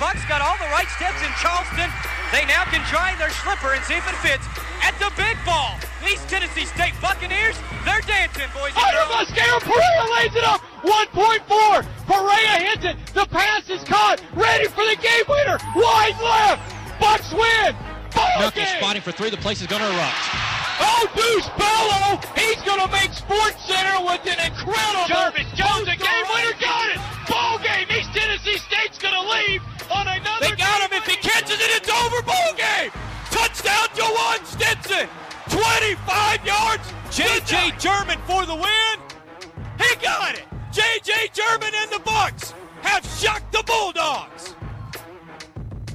Bucks got all the right steps in Charleston. They now can try their slipper and see if it fits at the big ball. These Tennessee State Buccaneers, they're dancing, boys and Under girls. Mascara, Perea lays it up. 1.4. Perea hits it. The pass is caught. Ready for the game winner. Wide left. Bucks win. Ball Knuckles game. spotting for three. The place is going to erupt. Oh, Deuce Bello. He's going to make Sports Center with an incredible. Jarvis Jones, post the game winner, Got it. Ball game. East Tennessee State's going to leave on another. They got him. If he catches it, it's over. Ball game. Touchdown, Jawan Stinson. 25 yards. J.J. German for the win. He got it. J.J. German and the Bucks have shocked the Bulldogs.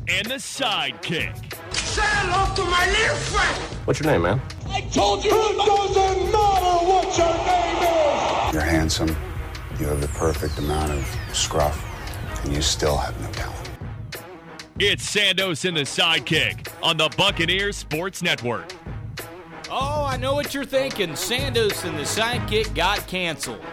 And the sidekick. Say hello to my little friend. What's your name, man? I told you. It doesn't matter what your name is. You're handsome. You have the perfect amount of scruff, and you still have no talent. It's Sandos and the sidekick on the Buccaneers Sports Network. Oh, I know what you're thinking. Sandos and the sidekick got canceled.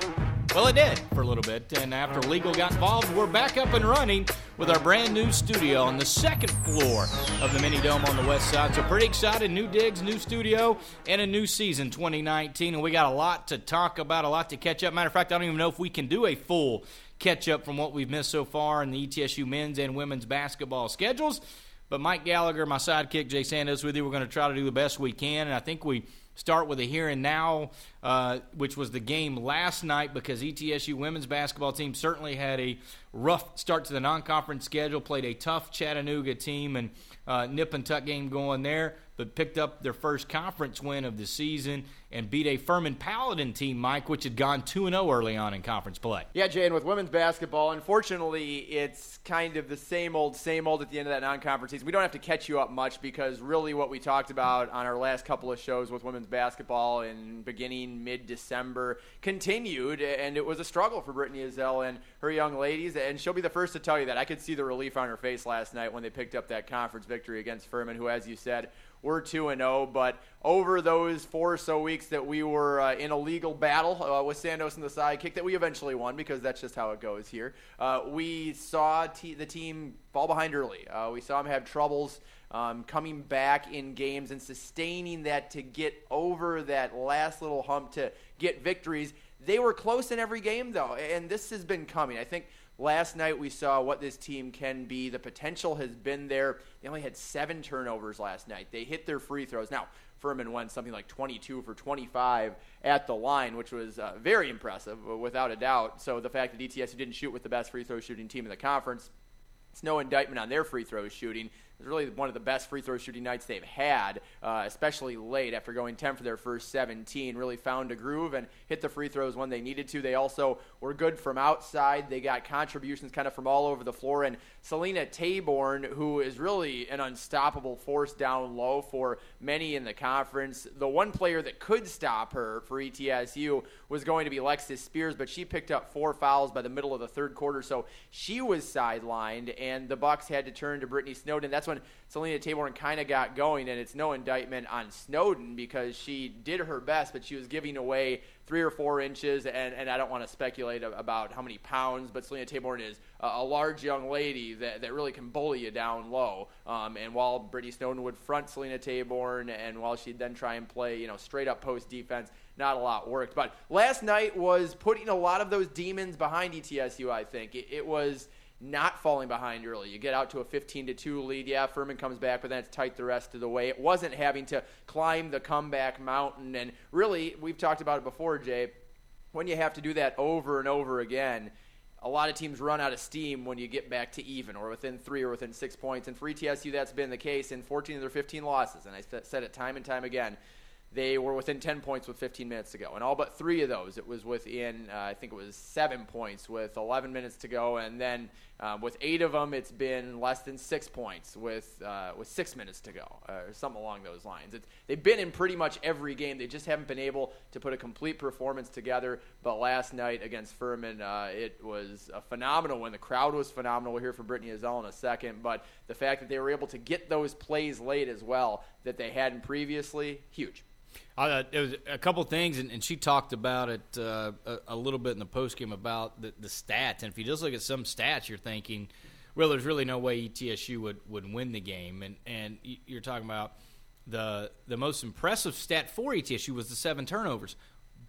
Well, it did for a little bit, and after legal got involved, we're back up and running with our brand new studio on the second floor of the Mini Dome on the west side. So, pretty excited. New digs, new studio, and a new season 2019. And we got a lot to talk about, a lot to catch up. Matter of fact, I don't even know if we can do a full catch up from what we've missed so far in the ETSU men's and women's basketball schedules. But Mike Gallagher, my sidekick, Jay Sandos, with you. We're going to try to do the best we can, and I think we start with a here and now, uh, which was the game last night because ETSU women's basketball team certainly had a rough start to the non-conference schedule. Played a tough Chattanooga team and uh, nip and tuck game going there, but picked up their first conference win of the season and beat a Furman Paladin team, Mike, which had gone two and zero early on in conference play. Yeah, Jay, and with women's basketball, unfortunately, it's kind of the same old, same old at the end of that non-conference season. We don't have to catch you up much because really what we talked about on our last couple of shows with women's basketball in mid-December continued, and it was a struggle for Brittany Ezell and her young ladies, and she'll be the first to tell you that. I could see the relief on her face last night when they picked up that conference victory against Furman, who, as you said, we're 2 and 0, but over those four or so weeks that we were uh, in a legal battle uh, with Sandos and the sidekick that we eventually won because that's just how it goes here, uh, we saw the team fall behind early. Uh, we saw them have troubles um, coming back in games and sustaining that to get over that last little hump to get victories. They were close in every game, though, and this has been coming. I think Last night we saw what this team can be. The potential has been there. They only had seven turnovers last night. They hit their free throws. Now, Furman went something like 22 for 25 at the line, which was uh, very impressive, uh, without a doubt. So the fact that ETSU didn't shoot with the best free throw shooting team in the conference, it's no indictment on their free throw shooting. Was really one of the best free throw shooting nights they've had, uh, especially late after going 10 for their first 17. Really found a groove and hit the free throws when they needed to. They also were good from outside. They got contributions kind of from all over the floor. And Selena Taborn, who is really an unstoppable force down low for many in the conference, the one player that could stop her for ETSU was going to be Lexis Spears, but she picked up four fouls by the middle of the third quarter, so she was sidelined, and the Bucks had to turn to Brittany Snowden. That's when Selena Taborn kind of got going, and it's no indictment on Snowden because she did her best, but she was giving away three or four inches, and, and I don't want to speculate about how many pounds, but Selena Taborn is a, a large young lady that, that really can bully you down low. Um, and while Brittany Snowden would front Selena Taborn, and while she'd then try and play, you know, straight up post defense, not a lot worked. But last night was putting a lot of those demons behind ETSU, I think. It, it was not falling behind early. You get out to a 15 to 2 lead. Yeah, Furman comes back, but then it's tight the rest of the way. It wasn't having to climb the comeback mountain. And really, we've talked about it before, Jay. When you have to do that over and over again, a lot of teams run out of steam when you get back to even or within three or within six points. And for ETSU, that's been the case in 14 of their 15 losses. And I said it time and time again they were within 10 points with 15 minutes to go. And all but three of those, it was within, uh, I think it was seven points with 11 minutes to go. And then um, with eight of them, it's been less than six points with, uh, with six minutes to go, uh, or something along those lines. It's, they've been in pretty much every game. They just haven't been able to put a complete performance together. But last night against Furman, uh, it was a phenomenal win. The crowd was phenomenal. We'll hear from Brittany Ezell in a second. But the fact that they were able to get those plays late as well that they hadn't previously, huge. Uh, it was a couple things, and, and she talked about it uh, a, a little bit in the postgame about the, the stats. And if you just look at some stats, you're thinking, well, there's really no way ETSU would, would win the game. And and you're talking about the the most impressive stat for ETSU was the seven turnovers.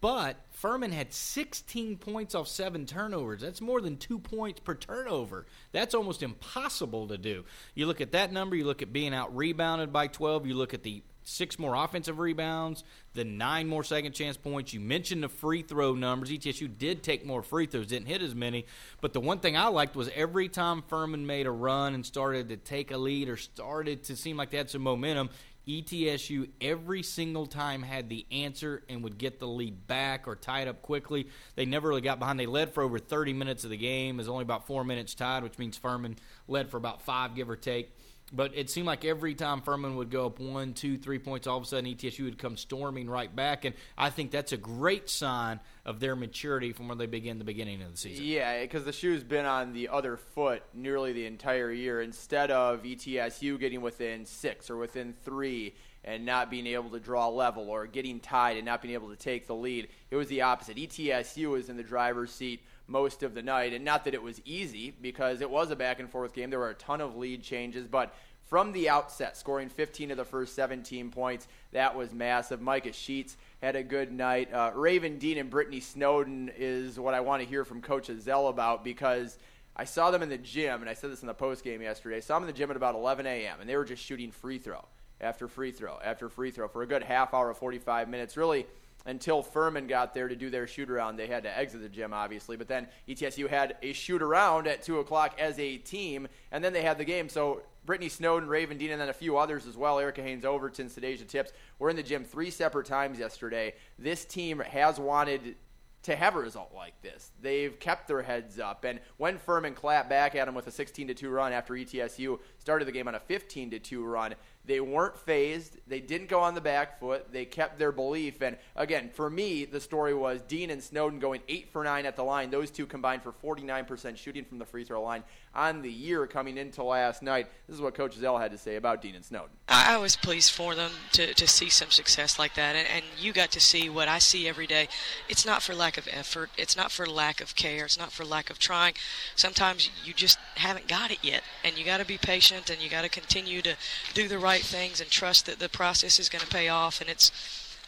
But Furman had 16 points off seven turnovers. That's more than two points per turnover. That's almost impossible to do. You look at that number, you look at being out rebounded by 12, you look at the six more offensive rebounds, the nine more second chance points. You mentioned the free throw numbers. ETSU did take more free throws, didn't hit as many. But the one thing I liked was every time Furman made a run and started to take a lead or started to seem like they had some momentum, ETSU every single time had the answer and would get the lead back or tie it up quickly. They never really got behind. They led for over 30 minutes of the game. It was only about four minutes tied, which means Furman led for about five, give or take. But it seemed like every time Furman would go up one, two, three points, all of a sudden ETSU would come storming right back. And I think that's a great sign of their maturity from where they begin the beginning of the season. Yeah, because the shoe's been on the other foot nearly the entire year. Instead of ETSU getting within six or within three and not being able to draw level or getting tied and not being able to take the lead, it was the opposite. ETSU was in the driver's seat most of the night. And not that it was easy because it was a back and forth game. There were a ton of lead changes, but from the outset, scoring 15 of the first 17 points, that was massive. Micah Sheets had a good night. Uh, Raven Dean and Brittany Snowden is what I want to hear from Coach Ezell about because I saw them in the gym, and I said this in the post game yesterday. I saw them in the gym at about 11 a.m., and they were just shooting free throw after free throw after free throw for a good half hour, 45 minutes. Really until Furman got there to do their shoot around. They had to exit the gym, obviously. But then ETSU had a shoot around at 2 o'clock as a team, and then they had the game. So Brittany Snowden, Raven Dean, and then a few others as well. Erica Haynes Overton, Sadeja Tips were in the gym three separate times yesterday. This team has wanted to have a result like this. They've kept their heads up, and when Furman clapped back at them with a 16 2 run after ETSU started the game on a 15 2 run, they weren't phased. They didn't go on the back foot. They kept their belief. And again, for me, the story was Dean and Snowden going eight for nine at the line. Those two combined for 49% shooting from the free throw line on the year coming into last night. This is what Coach Zell had to say about Dean and Snowden. I was pleased for them to, to see some success like that. And, and you got to see what I see every day. It's not for lack of effort, it's not for lack of care, it's not for lack of trying. Sometimes you just haven't got it yet. And you got to be patient and you got to continue to do the right right things and trust that the process is going to pay off. And it's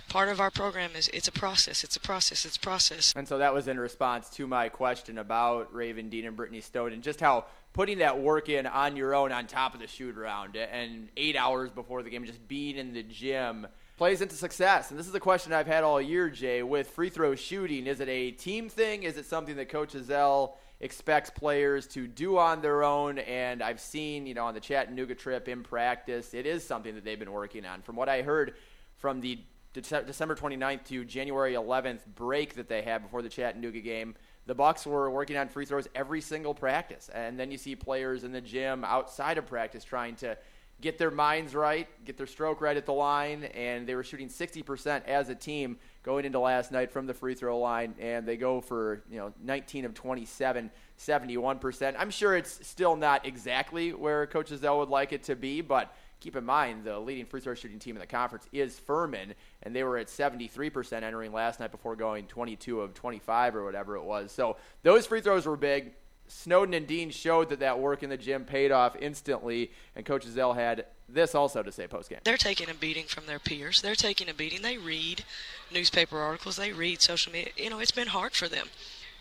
part of our program is it's a process. It's a process. It's a process. And so that was in response to my question about Raven Dean and Brittany Stone and just how putting that work in on your own on top of the shoot around and eight hours before the game, just being in the gym plays into success. And this is a question I've had all year, Jay, with free throw shooting. Is it a team thing? Is it something that Coach Ezell expects players to do on their own. And I've seen, you know, on the Chattanooga trip in practice, it is something that they've been working on. From what I heard from the December 29th to January 11th break that they had before the Chattanooga game, the Bucks were working on free throws every single practice. And then you see players in the gym outside of practice trying to get their minds right, get their stroke right at the line, and they were shooting 60% as a team going into last night from the free throw line, and they go for you know 19 of 27, 71%. I'm sure it's still not exactly where Coach Ezell would like it to be, but keep in mind the leading free throw shooting team in the conference is Furman, and they were at 73% entering last night before going 22 of 25 or whatever it was. So those free throws were big. Snowden and Dean showed that that work in the gym paid off instantly, and Coach Ezell had this also to say post game. They're taking a beating from their peers. They're taking a beating. They read newspaper articles. They read social media. You know, it's been hard for them.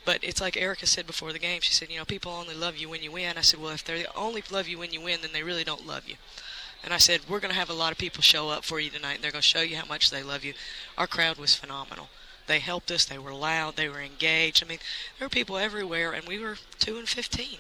But it's like Erica said before the game. She said, you know, people only love you when you win. I said, well, if they only love you when you win, then they really don't love you. And I said, we're going to have a lot of people show up for you tonight, and they're going to show you how much they love you. Our crowd was phenomenal. They helped us. They were loud. They were engaged. I mean, there were people everywhere, and we were two and fifteen.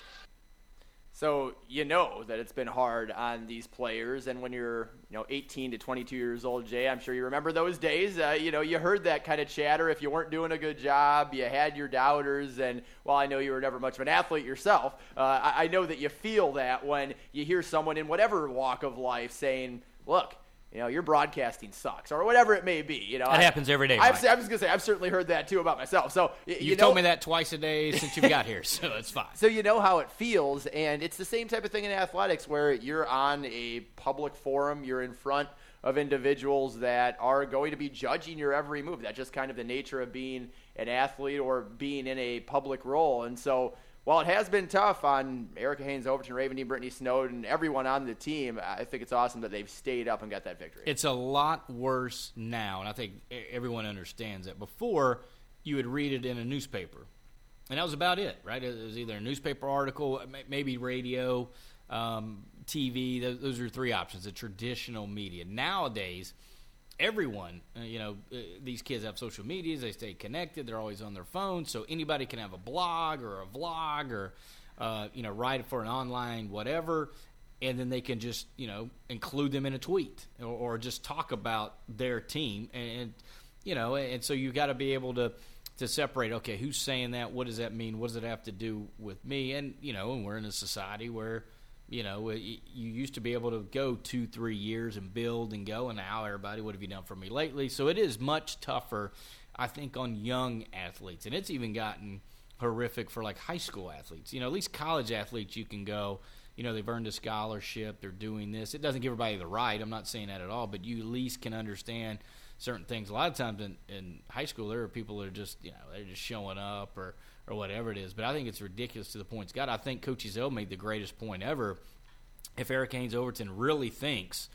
So you know that it's been hard on these players, and when you're you know 18 to 22 years old, Jay, I'm sure you remember those days. Uh, you know, you heard that kind of chatter. If you weren't doing a good job, you had your doubters, and while I know you were never much of an athlete yourself, uh, I, I know that you feel that when you hear someone in whatever walk of life saying, "Look, you know, your broadcasting sucks or whatever it may be. You know, that I, happens every day. I've, I was gonna say I've certainly heard that too about myself. So you've you know, told me that twice a day since you've got here, so it's fine. So you know how it feels, and it's the same type of thing in athletics where you're on a public forum, you're in front of individuals that are going to be judging your every move. That's just kind of the nature of being an athlete or being in a public role, and so while it has been tough on Erica Haynes, Overton, Raven Dean, Brittany Snowden, everyone on the team, I think it's awesome that they've stayed up and got that victory. It's a lot worse now, and I think everyone understands that. Before, you would read it in a newspaper, and that was about it, right? It was either a newspaper article, maybe radio, um, TV. Those, those are three options. The traditional media nowadays everyone, uh, you know, uh, these kids have social medias. They stay connected. They're always on their phone, so anybody can have a blog or a vlog or, uh, you know, write for an online whatever, and then they can just, you know, include them in a tweet or, or just talk about their team, and, and you know, and so you got to be able to to separate. Okay, who's saying that? What does that mean? What does it have to do with me? And you know, and we're in a society where you know, you used to be able to go two, three years and build and go, and now everybody, what have you done for me lately? So it is much tougher, I think, on young athletes, and it's even gotten horrific for like high school athletes. You know, at least college athletes, you can go. You know, they've earned a scholarship. They're doing this. It doesn't give everybody the right. I'm not saying that at all, but you at least can understand certain things. A lot of times in, in high school, there are people that are just, you know, they're just showing up or or whatever it is. But I think it's ridiculous to the points got. I think Coach Ezell made the greatest point ever. If Eric Haynes Overton really thinks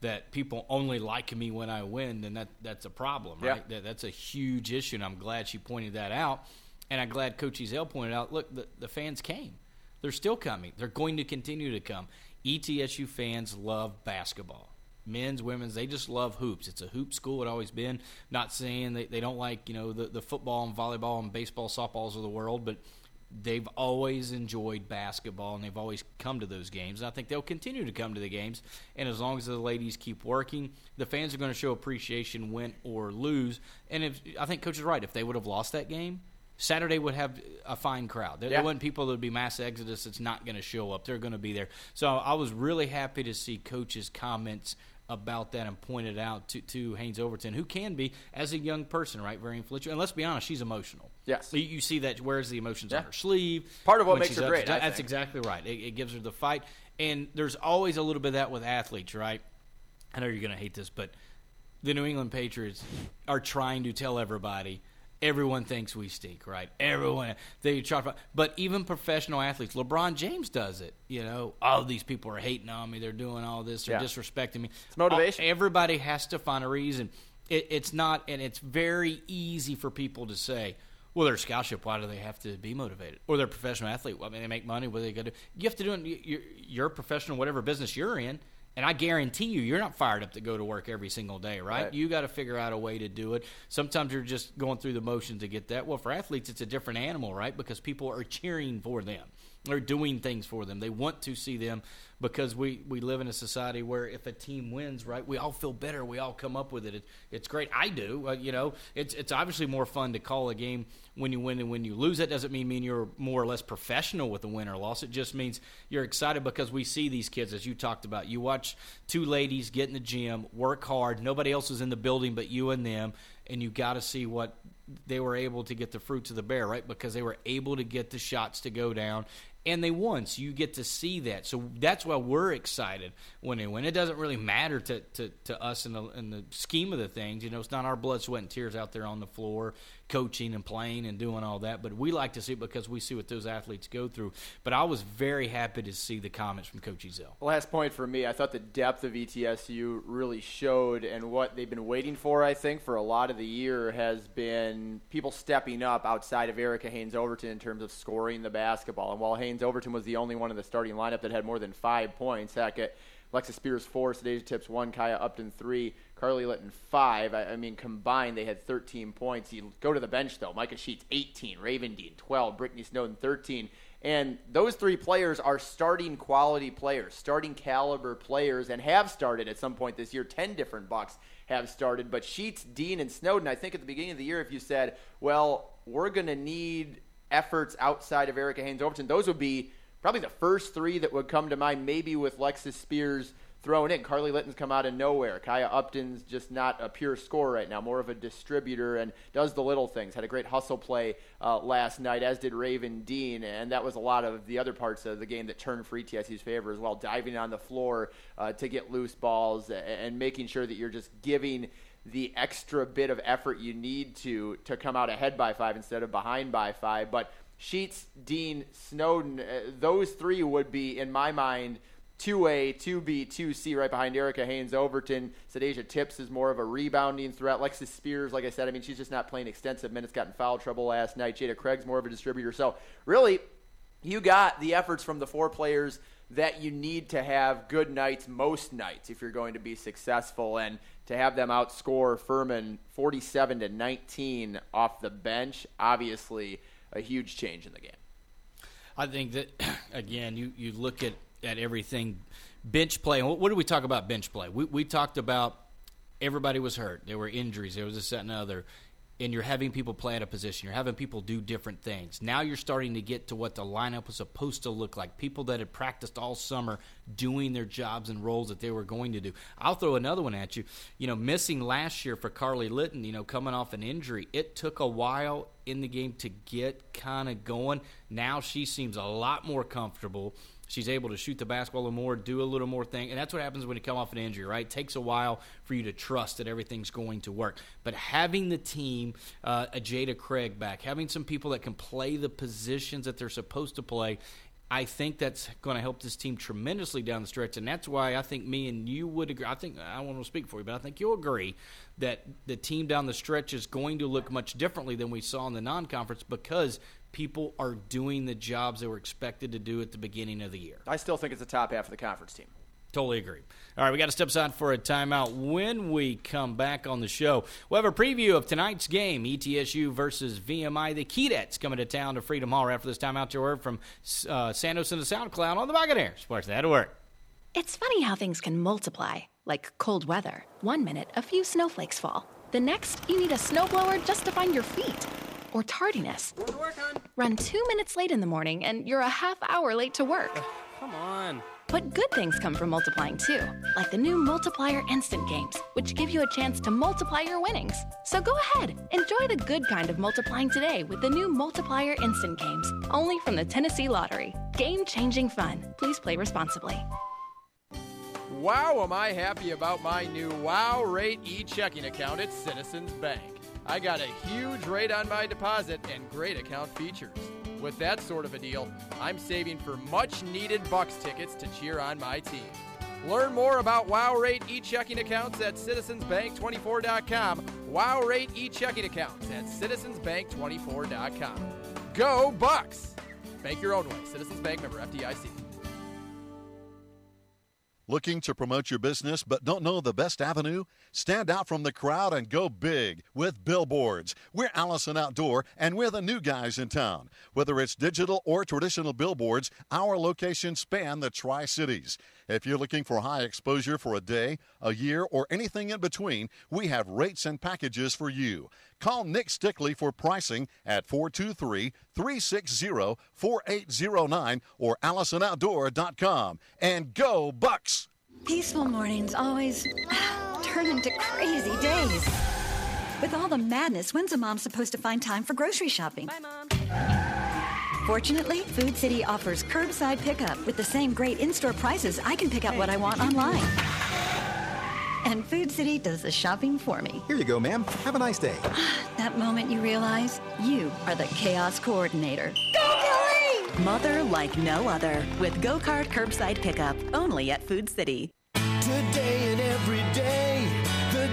that people only like me when I win, then that that's a problem, right? Yeah. That, that's a huge issue, and I'm glad she pointed that out. And I'm glad Coach Ezell pointed out, look, the, the fans came. They're still coming. They're going to continue to come. ETSU fans love basketball men's, women's. They just love hoops. It's a hoop school. It always been. Not saying they, they don't like you know the the football and volleyball and baseball, softballs of the world, but they've always enjoyed basketball and they've always come to those games. And I think they'll continue to come to the games. And as long as the ladies keep working, the fans are going to show appreciation, win or lose. And if I think coach is right, if they would have lost that game. Saturday would have a fine crowd. There, yeah. there wasn't people that would be mass exodus that's not going to show up. They're going to be there. So I was really happy to see coach's comments about that and pointed out to, to Haynes Overton, who can be, as a young person, right, very influential. And let's be honest, she's emotional. Yes. You, you see that, where's the emotions yeah. on her sleeve. Part of what makes her great. That's exactly right. It, it gives her the fight. And there's always a little bit of that with athletes, right? I know you're going to hate this, but the New England Patriots are trying to tell everybody – everyone thinks we stink, right? Everyone they try, but even professional athletes, LeBron James does it. You know, all these people are hating on me. They're doing all this. They're yeah. disrespecting me. It's motivation. Everybody has to find a reason. It, it's not, and it's very easy for people to say. Well, they're scholarship. Why do they have to be motivated? Or they're a professional athlete. Well, I mean, they make money. What are they going to do? You have to do it. You're, you're professional, whatever business you're in. And I guarantee you, you're not fired up to go to work every single day, right? right. You got to figure out a way to do it. Sometimes you're just going through the motions to get that. Well, for athletes, it's a different animal, right? Because people are cheering for them. They're doing things for them. They want to see them because we, we live in a society where if a team wins, right, we all feel better. We all come up with it. it it's great. I do. Uh, you know, it's it's obviously more fun to call a game when you win and when you lose. That doesn't mean mean you're more or less professional with a win or loss. It just means you're excited because we see these kids as you talked about. You watch two ladies get in the gym, work hard. Nobody else is in the building but you and them, and you got to see what they were able to get the fruits of the bear, right? Because they were able to get the shots to go down and they won. So you get to see that. So that's why we're excited when they win. It doesn't really matter to, to, to us in the, in the scheme of the things. You know, it's not our blood, sweat, and tears out there on the floor coaching and playing and doing all that. But we like to see it because we see what those athletes go through. But I was very happy to see the comments from Coach Ezell. Last point for me, I thought the depth of ETSU really showed, and what they've been waiting for, I think, for a lot of the year has been people stepping up outside of Erica Haynes Overton in terms of scoring the basketball. And while Haynes Overton was the only one in the starting lineup that had more than five points, heck, it, Alexis Spears four, Sadasia Tips one, Kaya Upton three, Carly Litton five. I, I, mean, combined they had 13 points. You go to the bench though. Micah Sheets 18, Raven Dean 12, Brittany Snowden 13. And those three players are starting quality players, starting caliber players, and have started at some point this year. 10 different Bucks have started. But Sheets, Dean, and Snowden, I think at the beginning of the year, if you said, well, we're going to need efforts outside of Erica Haynes Overton, those would be probably the first three that would come to mind, maybe with Lexus Spears thrown in. Carly Litton's come out of nowhere. Kaya Upton's just not a pure scorer right now, more of a distributor and does the little things. Had a great hustle play uh, last night, as did Raven Dean, and that was a lot of the other parts of the game that turned for ETSU's favor as well, diving on the floor uh, to get loose balls and making sure that you're just giving the extra bit of effort you need to to come out ahead by five instead of behind by five. But Sheets, Dean, Snowden, uh, those three would be, in my mind, 2A, 2B, 2C right behind Erica Haynes Overton. Sadasia Tips is more of a rebounding threat. Lexus Spears, like I said, I mean, she's just not playing extensive minutes, got in foul trouble last night. Jada Craig's more of a distributor. So, really, you got the efforts from the four players that you need to have good nights most nights if you're going to be successful. And to have them outscore Furman 47 to 19 off the bench, obviously a huge change in the game. I think that again, you, you look at, at everything bench play. What, what did we talk about bench play? We, we talked about everybody was hurt. There were injuries. There was a set and other and you're having people play at a position. You're having people do different things. Now you're starting to get to what the lineup was supposed to look like. People that had practiced all summer doing their jobs and roles that they were going to do. I'll throw another one at you. You know, missing last year for Carly Litton, you know, coming off an injury, it took a while in the game to get kind of going. Now she seems a lot more comfortable She's able to shoot the basketball a little more, do a little more thing, and that's what happens when you come off an injury, right? It takes a while for you to trust that everything's going to work. But having the team, uh, a Jada Craig back, having some people that can play the positions that they're supposed to play, I think that's going to help this team tremendously down the stretch, and that's why I think me and you would agree. I think I want to speak for you, but I think you'll agree that the team down the stretch is going to look much differently than we saw in the non-conference because people are doing the jobs they were expected to do at the beginning of the year. I still think it's the top half of the conference team. Totally agree. All right, we got to step aside for a timeout. When we come back on the show, we'll have a preview of tonight's game, ETSU versus VMI. The Keydets coming to town to Freedom Hall after this timeout Your word from uh, Sandos and the SoundCloud on the Buccaneers. Sports that work. It's funny how things can multiply, like cold weather. One minute, a few snowflakes fall. The next, you need a snowblower just to find your feet or tardiness. Run two minutes late in the morning and you're a half hour late to work. Uh, come on. But good things come from multiplying too, like the new Multiplier Instant Games, which give you a chance to multiply your winnings. So go ahead, enjoy the good kind of multiplying today with the new Multiplier Instant Games, only from the Tennessee Lottery. Game changing fun. Please play responsibly. Wow, am I happy about my new Wow Rate e checking account at Citizens Bank. I got a huge rate on my deposit and great account features. With that sort of a deal, I'm saving for much needed Bucks tickets to cheer on my team. Learn more about Wow Rate e-checking accounts at citizensbank24.com. Wow Rate e-checking accounts at citizensbank24.com. Go Bucks! Bank your own way. Citizens Bank member FDIC. Looking to promote your business but don't know the best avenue? Stand out from the crowd and go big with billboards. We're Allison Outdoor and we're the new guys in town. Whether it's digital or traditional billboards, our locations span the Tri Cities. If you're looking for high exposure for a day, a year, or anything in between, we have rates and packages for you. Call Nick Stickley for pricing at 423 360 4809 or AllisonOutdoor.com. And go, Bucks! Peaceful mornings always ah, turn into crazy days. With all the madness, when's a mom supposed to find time for grocery shopping? Bye, Mom. Fortunately, Food City offers curbside pickup with the same great in store prices I can pick up what I want online. And Food City does the shopping for me. Here you go, ma'am. Have a nice day. that moment you realize you are the chaos coordinator. Go, Kelly! Mother like no other with GoCart Curbside Pickup only at Food City. Today and every day, the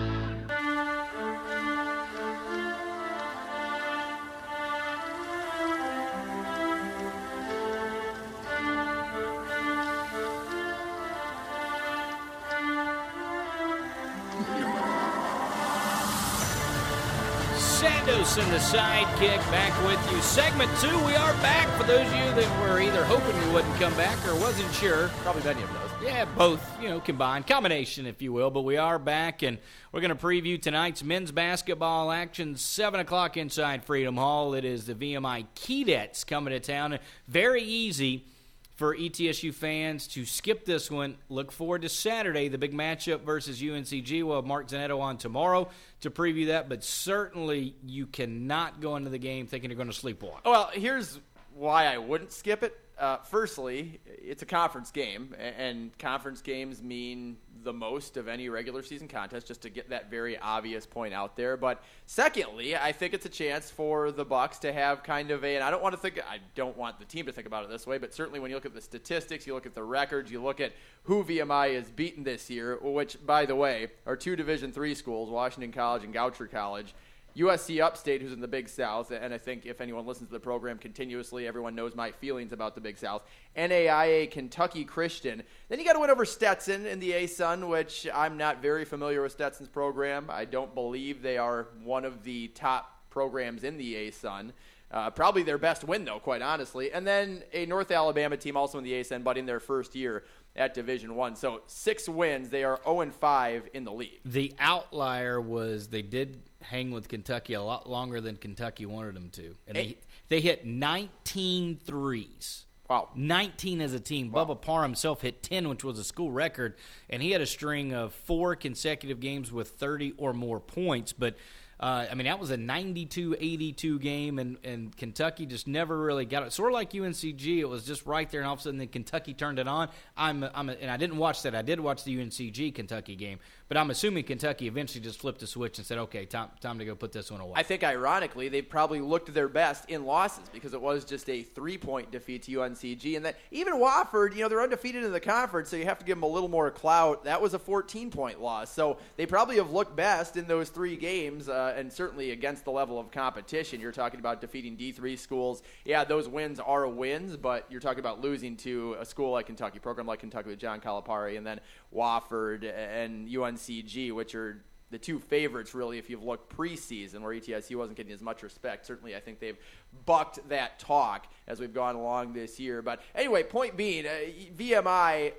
Sandos and the Sidekick back with you. Segment two, we are back. For those of you that were either hoping we wouldn't come back or wasn't sure. Probably many of those. Yeah, both, you know, combined. Combination, if you will. But we are back, and we're going to preview tonight's men's basketball action. 7 o'clock inside Freedom Hall. It is the VMI Keydets coming to town. Very easy for ETSU fans to skip this one. Look forward to Saturday, the big matchup versus UNCG. We'll have Mark Zanetto on tomorrow to preview that, but certainly you cannot go into the game thinking you're going to sleepwalk. Well, here's why I wouldn't skip it. Uh, firstly, it's a conference game, and conference games mean the most of any regular season contest, just to get that very obvious point out there. But secondly, I think it's a chance for the Bucks to have kind of a, and I don't want to think, I don't want the team to think about it this way, but certainly when you look at the statistics, you look at the records, you look at who VMI has beaten this year, which, by the way, are two Division three schools, Washington College and Goucher College. USC Upstate, who's in the Big South, and I think if anyone listens to the program continuously, everyone knows my feelings about the Big South. NAIA Kentucky Christian. Then you got to win over Stetson in the ASUN, which I'm not very familiar with Stetson's program. I don't believe they are one of the top programs in the ASUN. Uh, probably their best win, though, quite honestly. And then a North Alabama team, also in the ASUN, but in their first year at Division One. So six wins. They are 0 and 5 in the league. The outlier was they did hang with Kentucky a lot longer than Kentucky wanted them to, and they they hit 19 threes. Wow. 19 as a team. Wow. Bubba Parham himself hit 10, which was a school record, and he had a string of four consecutive games with 30 or more points. But uh, I mean, that was a 92-82 game, and, and Kentucky just never really got it. Sort of like UNCG, it was just right there, and all of a sudden, then Kentucky turned it on. I'm, I'm, a, and I didn't watch that. I did watch the UNCG Kentucky game, but I'm assuming Kentucky eventually just flipped the switch and said, "Okay, time, time to go put this one away." I think, ironically, they probably looked their best in losses because it was just a three-point defeat to UNCG, and that even Wofford, you know, they're undefeated in the conference, so you have to give them a little more clout. That was a 14-point loss, so they probably have looked best in those three games. Uh, and certainly against the level of competition. You're talking about defeating D3 schools. Yeah, those wins are wins, but you're talking about losing to a school like Kentucky, program like Kentucky with John Calipari, and then Wofford and UNCG, which are the two favorites, really, if you've looked preseason, where ETSU wasn't getting as much respect. Certainly, I think they've bucked that talk as we've gone along this year. But anyway, point being, uh, VMI,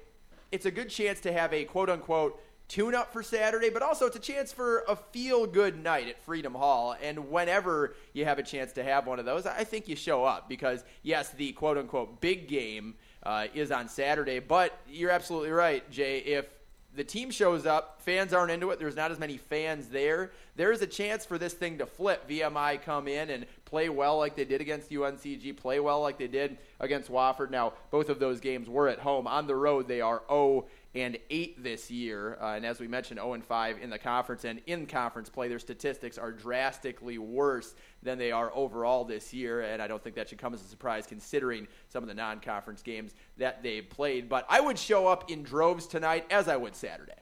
it's a good chance to have a quote unquote tune up for Saturday, but also it's a chance for a feel good night at Freedom Hall. And whenever you have a chance to have one of those, I think you show up because, yes, the quote unquote big game uh, is on Saturday, but you're absolutely right, Jay. If the team shows up, fans aren't into it, there's not as many fans there, there is a chance for this thing to flip. VMI come in and play well like they did against UNCG, play well like they did against Wofford. Now, both of those games were at home. On the road, they are 0 and eight this year. Uh, and as we mentioned, 0 and 5 in the conference. And in conference play, their statistics are drastically worse than they are overall this year. And I don't think that should come as a surprise considering some of the non conference games that they played. But I would show up in droves tonight as I would Saturday.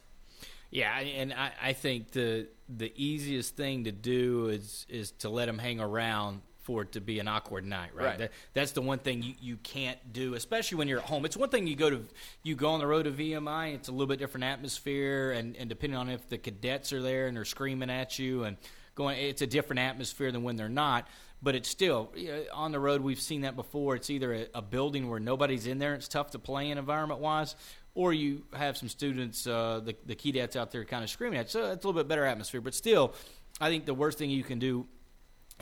Yeah, and I, I think the the easiest thing to do is is to let them hang around for it to be an awkward night, right? right. That, that's the one thing you, you can't do, especially when you're at home. It's one thing you go to you go on the road to VMI. It's a little bit different atmosphere, and, and depending on if the cadets are there and they're screaming at you and going, it's a different atmosphere than when they're not. But it's still you know, on the road. We've seen that before. It's either a, a building where nobody's in there. It's tough to play in environment wise, or you have some students, uh, the the cadets out there, kind of screaming at. You. So it's a little bit better atmosphere. But still, I think the worst thing you can do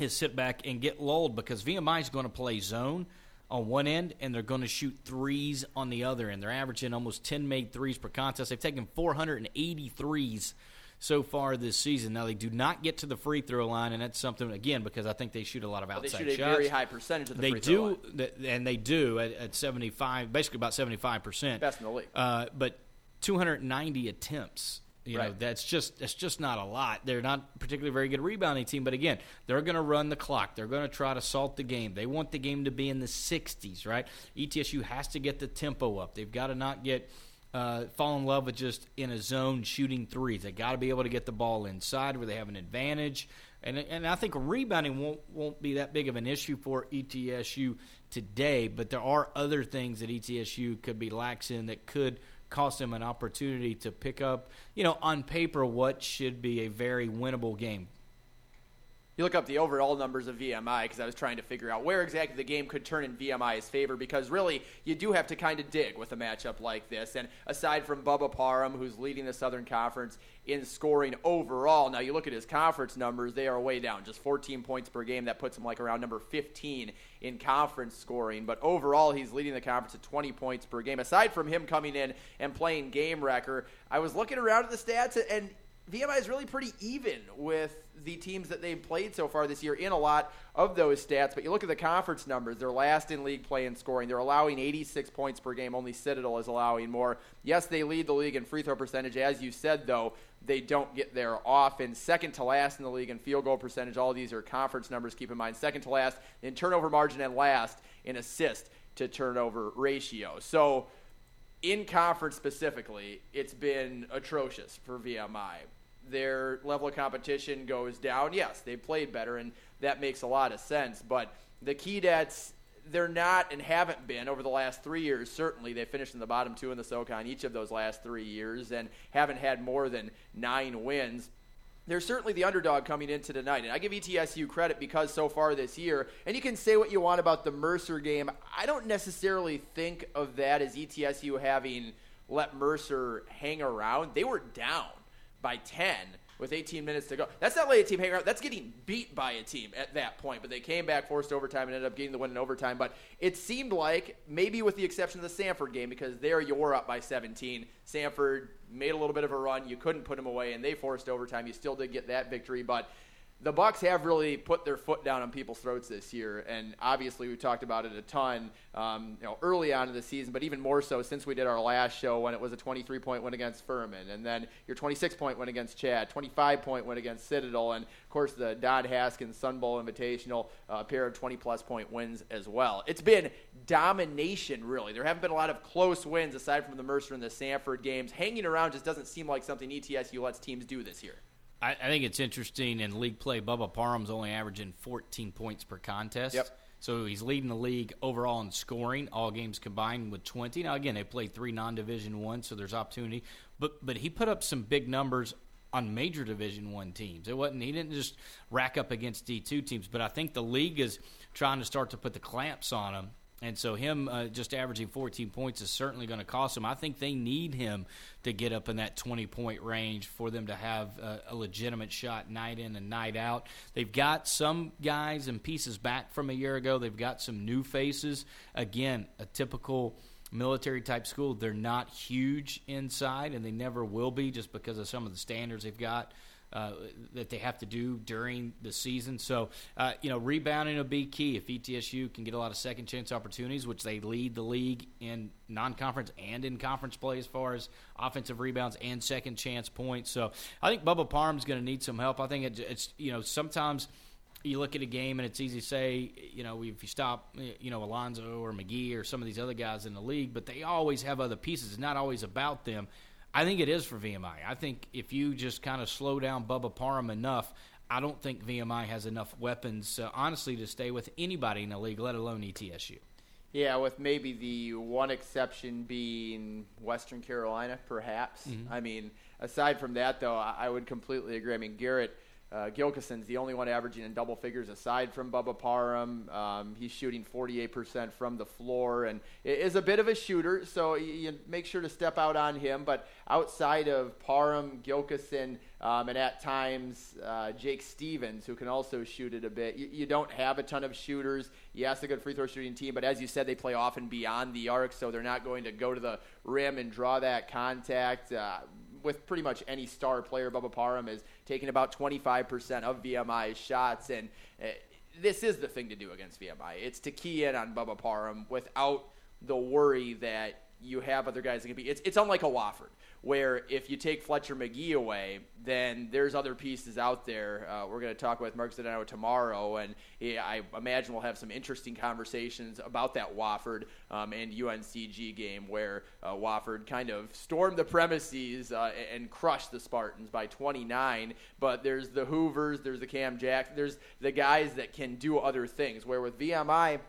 is sit back and get lulled because VMI is going to play zone on one end and they're going to shoot threes on the other end. They're averaging almost 10 made threes per contest. They've taken 480 threes so far this season. Now they do not get to the free throw line, and that's something again because I think they shoot a lot of outside well, they shoot shots. a very high percentage of the they free do, throw line. and they do at, at 75, basically about 75 percent. Best in the league. Uh, but 290 attempts you right. know, that's just that's just not a lot. They're not particularly very good rebounding team, but again, they're going to run the clock. They're going to try to salt the game. They want the game to be in the 60s, right? ETSU has to get the tempo up. They've got to not get uh, fall in love with just in a zone shooting threes. They got to be able to get the ball inside where they have an advantage. And and I think rebounding won't won't be that big of an issue for ETSU today, but there are other things that ETSU could be lax in that could cost him an opportunity to pick up, you know, on paper what should be a very winnable game. You look up the overall numbers of VMI because I was trying to figure out where exactly the game could turn in VMI's favor because really you do have to kind of dig with a matchup like this. And aside from Bubba Parham, who's leading the Southern Conference in scoring overall, now you look at his conference numbers, they are way down, just 14 points per game. That puts him like around number 15 in conference scoring. But overall, he's leading the conference at 20 points per game. Aside from him coming in and playing game wrecker, I was looking around at the stats and VMI is really pretty even with the teams that they've played so far this year in a lot of those stats. But you look at the conference numbers, they're last in league play and scoring. They're allowing 86 points per game. Only Citadel is allowing more. Yes, they lead the league in free throw percentage. As you said, though, they don't get there often. Second to last in the league in field goal percentage. All these are conference numbers, keep in mind. Second to last in turnover margin and last in assist to turnover ratio. So, in conference specifically, it's been atrocious for VMI their level of competition goes down. Yes, they played better, and that makes a lot of sense. But the Keydets, they're not and haven't been over the last three years. Certainly, they finished in the bottom two in the SoCon each of those last three years, and haven't had more than nine wins. They're certainly the underdog coming into tonight, and I give ETSU credit because so far this year, and you can say what you want about the Mercer game. I don't necessarily think of that as ETSU having let Mercer hang around. They were down by 10 with 18 minutes to go. That's not letting a team hang around. That's getting beat by a team at that point. But they came back, forced overtime, and ended up getting the win in overtime. But it seemed like, maybe with the exception of the Samford game, because there you were up by 17. Samford made a little bit of a run. You couldn't put them away, and they forced overtime. You still did get that victory. But the Bucks have really put their foot down on people's throats this year, and obviously we talked about it a ton, um, you know, early on in the season, but even more so since we did our last show when it was a 23-point win against Furman, and then your 26-point win against Chad, 25-point win against Citadel, and of course the Don Haskins Sun Bowl Invitational, uh, pair of 20-plus point wins as well. It's been domination, really. There haven't been a lot of close wins aside from the Mercer and the Samford games. Hanging around just doesn't seem like something ETSU lets teams do this year. I, I, think it's interesting in league play. Bubba Parham's only averaging 14 points per contest. Yep. So he's leading the league overall in scoring, all games combined with 20. Now again, they played three non-division one, so there's opportunity. But but he put up some big numbers on major Division one teams. It wasn't he didn't just rack up against D two teams, but I think the league is trying to start to put the clamps on him and so, him uh, just averaging 14 points is certainly going to cost them. I think they need him to get up in that 20 point range for them to have a, a, legitimate shot night in and night out. They've got some guys and pieces back from a year ago, they've got some new faces. Again, a typical military type school. They're not huge inside, and they never will be just because of some of the standards they've got uh, that they have to do during the season. So, uh, you know, rebounding will be key. If ETSU can get a lot of second chance opportunities, which they lead the league in non conference and in conference play as far as offensive rebounds and second chance points. So, I think Bubba Parham's going to need some help. I think it, it's, you know, sometimes you look at a game and it's easy to say, you know, if you stop, you know, Alonzo or Magee or some of these other guys in the league, but they always have other pieces. It's not always about them. I think it is for VMI. I think if you just kind of slow down Bubba Parham enough, I don't think VMI has enough weapons, uh, honestly, to stay with anybody in the league, let alone ETSU. Yeah, with maybe the one exception being Western Carolina, perhaps. Mm-hmm. I mean, aside from that, though, I would completely agree. I mean, Garrett – uh, Gilkeson's the only one averaging in double figures aside from Bubba Parham. Um, he's shooting 48% from the floor and is a bit of a shooter, so you, make sure to step out on him. But outside of Parham, Gilkison, um, and at times uh, Jake Stephens, who can also shoot it a bit, you, you, don't have a ton of shooters. Yes, a good free throw shooting team, but as you said, they play often beyond the arc, so they're not going to go to the rim and draw that contact. Uh, with pretty much any star player, Bubba Parham is taking about 25% of VMI's shots. And uh, this is the thing to do against VMI. It's to key in on Bubba Parham without the worry that you have other guys that can be. It's, it's unlike a Wofford where if you take Fletcher Magee away, then there's other pieces out there. Uh, we're going to talk with Mark Zdeno tomorrow, and I imagine we'll have some interesting conversations about that Wofford um, and UNCG game where uh, Wofford kind of stormed the premises uh, and crushed the Spartans by 29. But there's the Hoovers, there's the Cam Jack, there's the guys that can do other things. Where with VMI,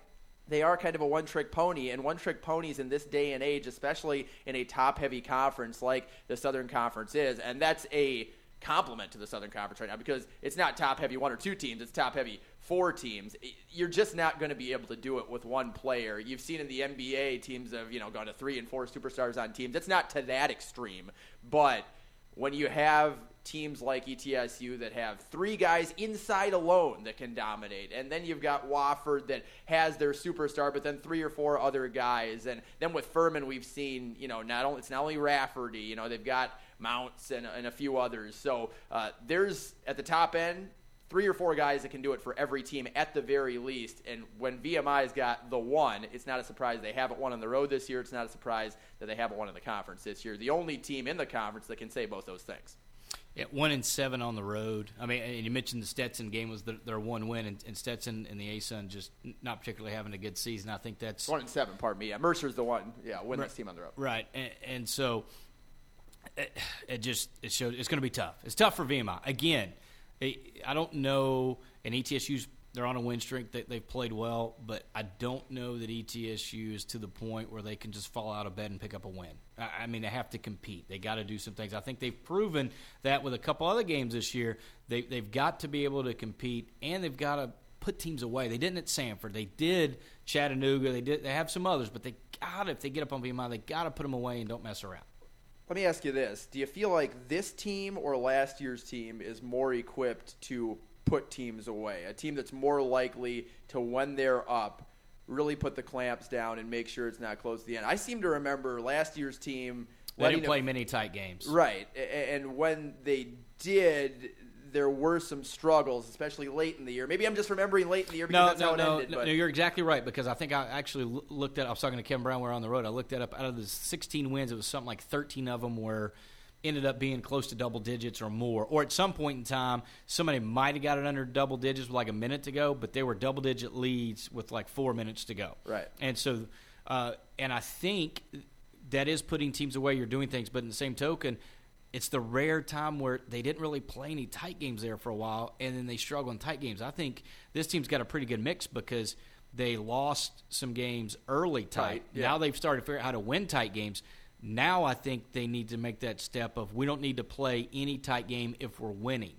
they are kind of a one trick pony, and one trick ponies in this day and age, especially in a top heavy conference like the Southern Conference is, and that's a compliment to the Southern Conference right now because it's not top heavy one or two teams, it's top heavy four teams. You're just not going to be able to do it with one player. You've seen in the NBA teams have, you know, gone to three and four superstars on teams. It's not to that extreme, but when you have teams like ETSU that have three guys inside alone that can dominate, and then you've got Wofford that has their superstar, but then three or four other guys, and then with Furman we've seen you know not only it's not only Rafferty, you know they've got Mounts and, and a few others. So uh, there's at the top end three or four guys that can do it for every team at the very least. And when VMI's got the one, it's not a surprise they haven't won on the road this year. It's not a surprise that they haven't won in the conference this year. The only team in the conference that can say both those things. Yeah, one and seven on the road. I mean, and you mentioned the Stetson game was their one win, and, and Stetson and the ASUN just not particularly having a good season. I think that's one and seven. Pardon me. Yeah, Mercer's the one. Yeah, win right, this team on the road. Right, and, and so it, it, just it shows it's going to be tough. It's tough for VMI again. It, I don't know, and ETSU's they're on a win streak. They, they've played well, but I don't know that ETSU is to the point where they can just fall out of bed and pick up a win. I, I mean, they have to compete. They got to do some things. I think they've proven that with a couple other games this year. They, they've got to be able to compete, and they've got to put teams away. They didn't at Samford. They did Chattanooga. They did. They have some others, but they got if they get up on VMI, they got to put them away and don't mess around. Let me ask you this: Do you feel like this team or last year's team is more equipped to put teams away. A team that's more likely to, when they're up, really put the clamps down and make sure it's not close to the end. I seem to remember last year's team. They didn't play many tight games. Right. And when they did, there were some struggles, especially late in the year. Maybe I'm just remembering late in the year because no, that's no, how it ended. No, no, you're exactly right because I think I actually looked at. I was talking to Kevin Brown. We are on the road. I looked that up. Out of the 16 wins, it was something like 13 of them were – ended up being close to double digits or more. Or at some point in time, somebody might have got it under double digits with like a minute to go, but they were double digit leads with like four minutes to go. Right. And so, uh, and I think that is putting teams away. You're doing things, but in the same token, it's the rare time where they didn't really play any tight games there for a while, and then they struggle in tight games. I think this team's got a pretty good mix because they lost some games early tight. yeah. Now they've started to figure out how to win tight games. Now I think they need to make that step of we don't need to play any tight game if we're winning.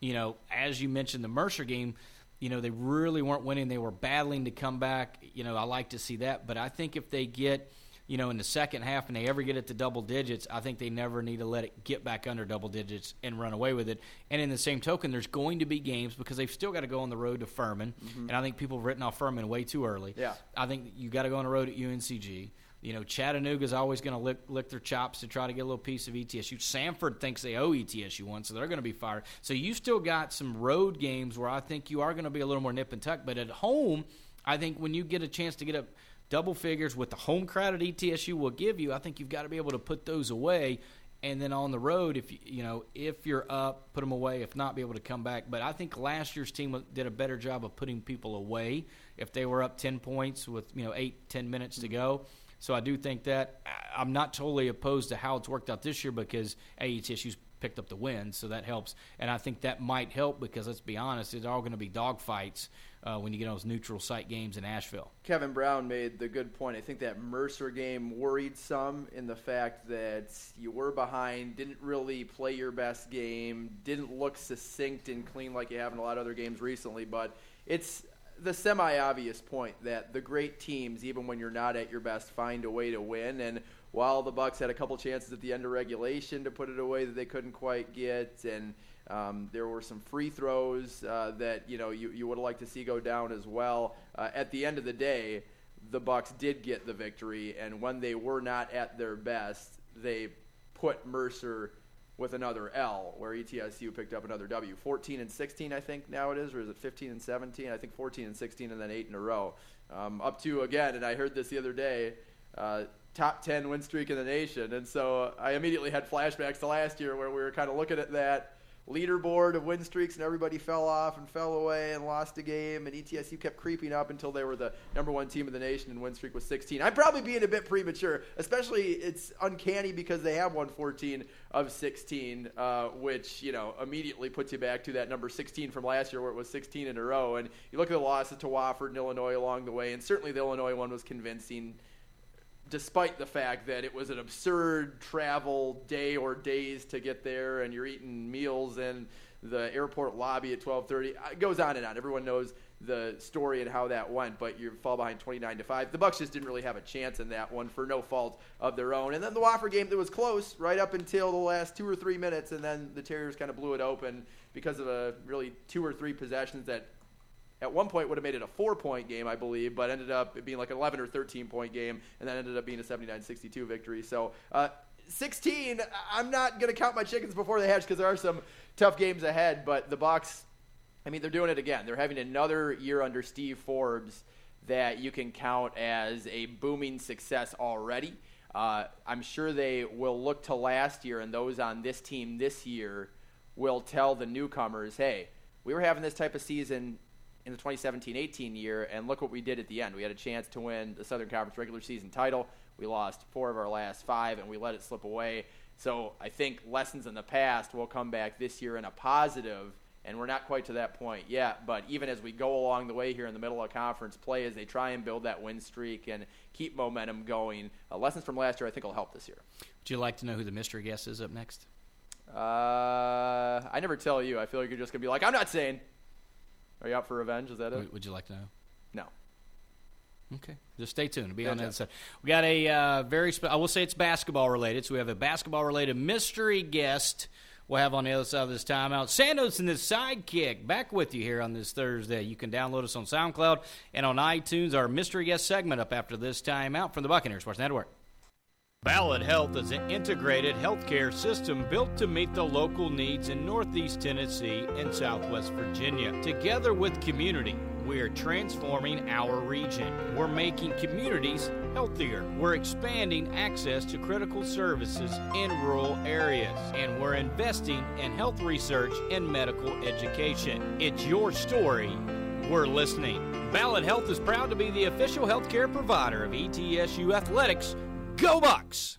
You know, as you mentioned the Mercer game, you know, they really weren't winning. They were battling to come back. You know, I like to see that. But I think if they get, you know, in the second half and they ever get it to double digits, I think they never need to let it get back under double digits and run away with it. And in the same token, there's going to be games because they've still got to go on the road to Furman. Mm-hmm. And I think people have written off Furman way too early. Yeah. I think you got to go on the road at UNCG. You know, Chattanooga's always going to lick, lick their chops to try to get a little piece of ETSU. Samford thinks they owe ETSU one, so they're going to be fired. So you still got some road games where I think you are going to be a little more nip and tuck. But at home, I think when you get a chance to get up double figures with the home crowd at ETSU will give you, I think you've got to be able to put those away. And then on the road, if you, you know if you're up, put them away. If not, be able to come back. But I think last year's team did a better job of putting people away. If they were up ten points with you know eight ten minutes to mm-hmm. go, so I do think that I'm not totally opposed to how it's worked out this year because AETSU's picked up the win, so that helps. And I think that might help because let's be honest, it's all going to be dogfights uh, when you get those neutral site games in Asheville. Kevin Brown made the good point. I think that Mercer game worried some in the fact that you were behind, didn't really play your best game, didn't look succinct and clean like you have in a lot of other games recently, but it's the semi-obvious point that the great teams, even when you're not at your best, find a way to win. And while the Bucks had a couple chances at the end of regulation to put it away that they couldn't quite get, and um, there were some free throws uh, that you know you, you would have liked to see go down as well. Uh, at the end of the day, the Bucks did get the victory, and when they were not at their best, they put Mercer with another L, where ETSU picked up another W. 14 and 16, I think now it is, or is it 15 and 17? I think 14 and 16, and then eight in a row. Um, up to again, and I heard this the other day. Uh, top 10 win streak in the nation. And so I immediately had flashbacks to last year where we were kind of looking at that leaderboard of win streaks, and everybody fell off and fell away and lost a game. And ETSU kept creeping up until they were the number one team in the nation, and win streak was 16. I'm probably being a bit premature, especially it's uncanny because they have won 14 of 16, uh, which you know immediately puts you back to that number 16 from last year, where it was 16 in a row. And you look at the losses to Wofford and Illinois along the way, and certainly the Illinois one was convincing despite the fact that it was an absurd travel day or days to get there, and you're eating meals in the airport lobby at 12:30. It goes on and on. Everyone knows the story and how that went, but you fall behind 29 to five. The Bucks just didn't really have a chance in that one for no fault of their own. And then the Wofford game that was close right up until the last two or three minutes, and then the Terriers kind of blew it open because of a really two or three possessions that at one point would have made it a four point game, I believe, but ended up being like an 11 or 13 point game, and then ended up being a 79 62 victory. So, uh, 16, I'm not going to count my chickens before they hatch because there are some tough games ahead, but the Bucks, I mean, they're doing it again. They're having another year under Steve Forbes that you can count as a booming success already. Uh, I'm sure they will look to last year, and those on this team this year will tell the newcomers, hey, we were having this type of season in the 2017-18 year, and look what we did at the end. We had a chance to win the Southern Conference regular season title. We lost four of our last five, and we let it slip away. So I think lessons in the past will come back this year in a positive, and we're not quite to that point yet. But even as we go along the way here in the middle of conference play, as they try and build that win streak and keep momentum going, uh, lessons from last year I think will help this year. Would you like to know who the mystery guest is up next? Uh, I never tell you. I feel like you're just gonna be like, I'm not saying. Are you out for revenge? Is that it? Would, you like to know? No. Okay, just stay tuned. We'll be on the other side. We got a uh, very. Spe- I will say it's basketball related. So we have a basketball related mystery guest. We'll have on the other side of this timeout. Sandos and this sidekick back with you here on this Thursday. You can download us on SoundCloud and on iTunes. Our mystery guest segment up after this timeout from the Buccaneers Sports Network. Ballad Health is an integrated healthcare system built to meet the local needs in Northeast Tennessee and Southwest Virginia. Together with community, we are transforming our region. We're making communities healthier. We're expanding access to critical services in rural areas. And we're investing in health research and medical education. It's your story. We're listening. Ballad Health is proud to be the official healthcare provider of ETSU Athletics. Go Bucks!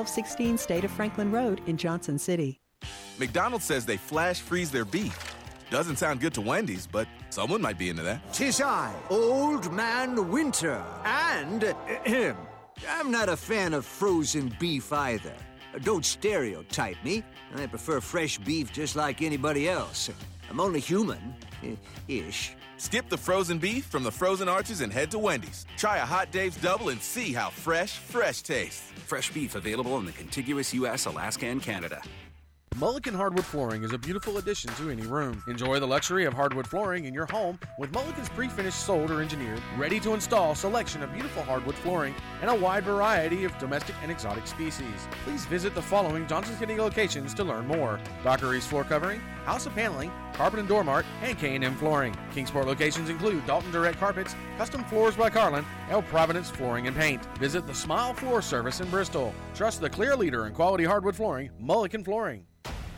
1216 State of Franklin Road in Johnson City. McDonald's says they flash freeze their beef. Doesn't sound good to Wendy's, but someone might be into that. Tis I, Old Man Winter. And him. I'm not a fan of frozen beef either. Don't stereotype me. I prefer fresh beef just like anybody else. I'm only human, ish. Skip the frozen beef from the frozen arches and head to Wendy's. Try a Hot Dave's Double and see how fresh, fresh tastes. Fresh beef available in the contiguous U.S., Alaska, and Canada. Mullican Hardwood Flooring is a beautiful addition to any room. Enjoy the luxury of hardwood flooring in your home with Mullican's pre-finished sold or engineered, ready to install selection of beautiful hardwood flooring and a wide variety of domestic and exotic species. Please visit the following Johnson City locations to learn more. Dr. East Floor Covering, House of Paneling, Carpet and Door Mart, and K&M Flooring. Kingsport locations include Dalton Direct Carpets, Custom Floors by Carlin, El Providence Flooring and Paint. Visit the Smile Floor Service in Bristol. Trust the clear leader in quality hardwood flooring, Mullican Flooring.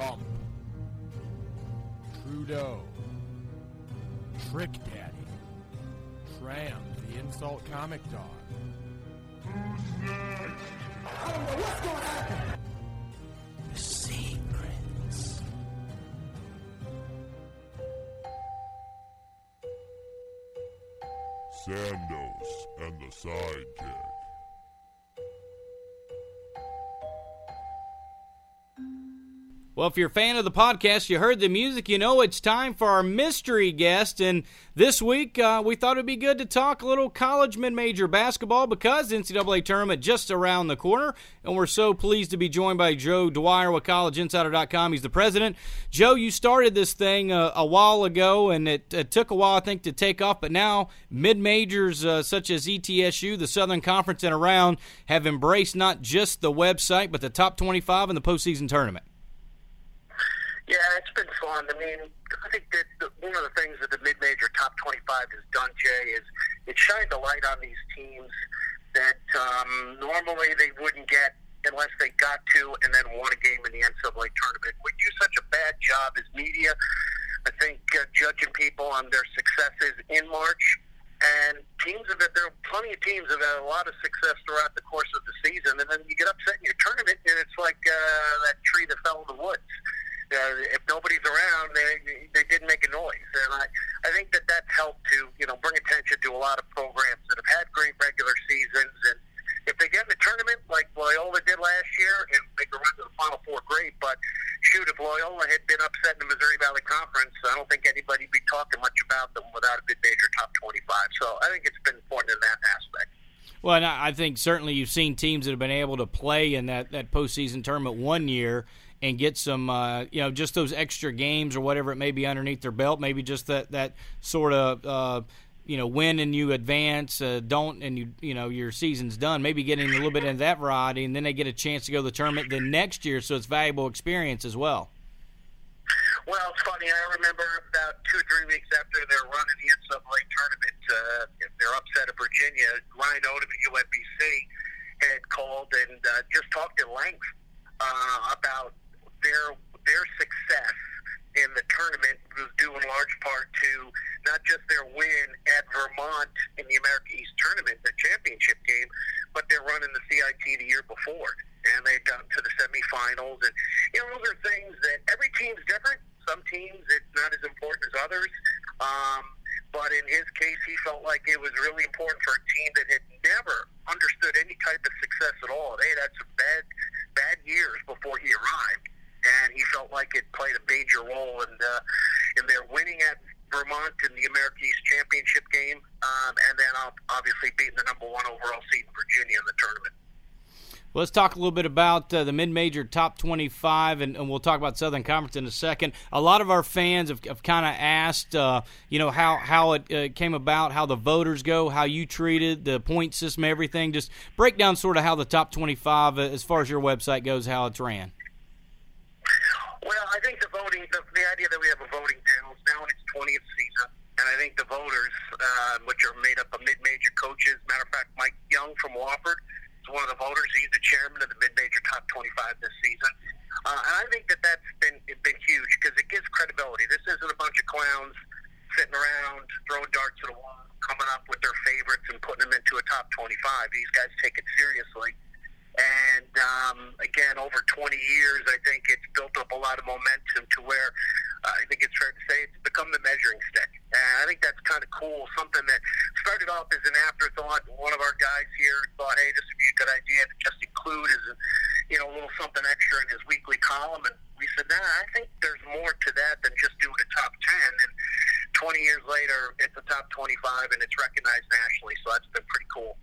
Trump, Trudeau, Trick Daddy, Triumph, the insult comic dog. Who's next? I don't know what's going to happen. The secrets. Sandos and the Sidekick. Well, if you're a fan of the podcast, you heard the music, you know it's time for our mystery guest. And this week, uh, we thought it'd be good to talk a little college mid major basketball because the NCAA tournament just around the corner. And we're so pleased to be joined by Joe Dwyer with CollegeInsider.com. He's the president. Joe, you started this thing uh, a while ago, and it, it, took a while, I think, to take off. But now, mid majors uh, such as ETSU, the Southern Conference, and around have embraced not just the website, but the top 25 in the postseason tournament. Yeah, it's been fun. I mean, I think that the, one of the things that the mid-major top 25 has done, Jay, is it shined a light on these teams that um, normally they wouldn't get unless they got to and then won a game in the NCAA tournament. We do such a bad job as media, I think, uh, judging people on their successes in March. And teams have had, there are plenty of teams have had a lot of success throughout the course of the season, and then you get upset in your tournament, and it's like uh, that tree that fell in the woods uh, if nobody's around, they they didn't make a noise, and I I think that that's helped to you know bring attention to a lot of programs that have had great regular seasons, and if they get in the tournament like Loyola did last year and make a run to the Final Four, great. But shoot, if Loyola had been upset in the Missouri Valley Conference, I don't think anybody'd be talking much about them without a mid-major top twenty-five. So I think it's been important in that aspect. Well, and I think certainly you've seen teams that have been able to play in that, that postseason tournament one year and get some, uh, you know, just those extra games or whatever it may be underneath their belt. Maybe just that that sort of. Uh, you know, win and you advance, uh, don't and you you know your season's done. Maybe getting a little bit into that variety, and then they get a chance to go to the tournament the next year, so it's valuable experience as well. Well, it's funny. I remember about two or three weeks after their run in the NCAA tournament, uh, their upset of Virginia, Ryan Odom at UMBC had called and uh, just talked at length uh, about their their success in the tournament was due in large part to not just their win at Vermont in the America East tournament, the championship game, but their run in the CIT the year before. And they got to the semifinals. And, you know, those are things that every team's different. Some teams, it's not as important as others. Um, but in his case, he felt like it was really important for a team that had never understood any type of success at all. They had had some bad, bad years before he arrived and he felt like it played a major role in in their winning at Vermont in the American East Championship game, um, and then obviously beating the number one overall seed in Virginia in the tournament. Well, let's talk a little bit about uh, the mid-major top 25, and, and, we'll talk about Southern Conference in a second. A lot of our fans have, have kind of asked, uh, you know, how how it uh, came about, how the voters go, how you treated the point system, everything. Just break down sort of how the top 25, uh, as far as your website goes, how it's ran. Well, I think the voting, the, the idea that we have a voting panel is now in its 20th season, and I think the voters, uh, which are made up of mid-major coaches, matter of fact, Mike Young from Wofford is one of the voters. He's the chairman of the mid-major top 25 this season, uh, and I think that that's been been huge because it gives credibility. This isn't a bunch of clowns sitting around throwing darts at a wall, coming up with their favorites and putting them into a top 25. These guys take it seriously. And um, again, over 20 years, I think it's built up a lot of momentum to where uh, I think it's fair to say it's become the measuring stick. And I think that's kind of cool. Something that started off as an afterthought. One of our guys here thought, hey, this would be a good idea to just include as a, you know, a little something extra in his weekly column. And we said, nah, I think there's more to that than just doing a top 10. And 20 years later, it's a top 25 and it's recognized nationally. So that's been pretty cool.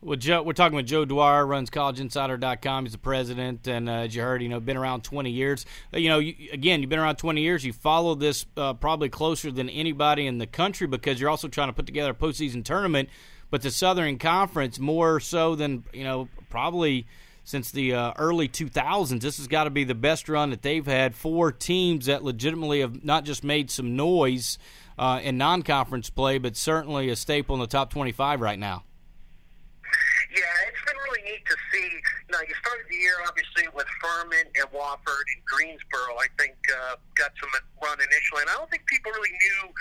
Well, Joe, we're talking with Joe Dwyer, runs CollegeInsider.com. He's the president, and uh, as you heard, you know, been around 20 years. Uh, you know, you, again, you've been around 20 years. You follow this uh, probably closer than anybody in the country because you're also trying to put together a postseason tournament. But the Southern Conference, more so than you know, probably since the uh, early 2000s, this has got to be the best run that they've had. Four teams that legitimately have not just made some noise uh, in non-conference play, but certainly a staple in the top 25 right now. Yeah, it's been really neat to see. You know, you started the year obviously with Furman and Wofford and Greensboro. I think uh, got some run initially, and I don't think people really knew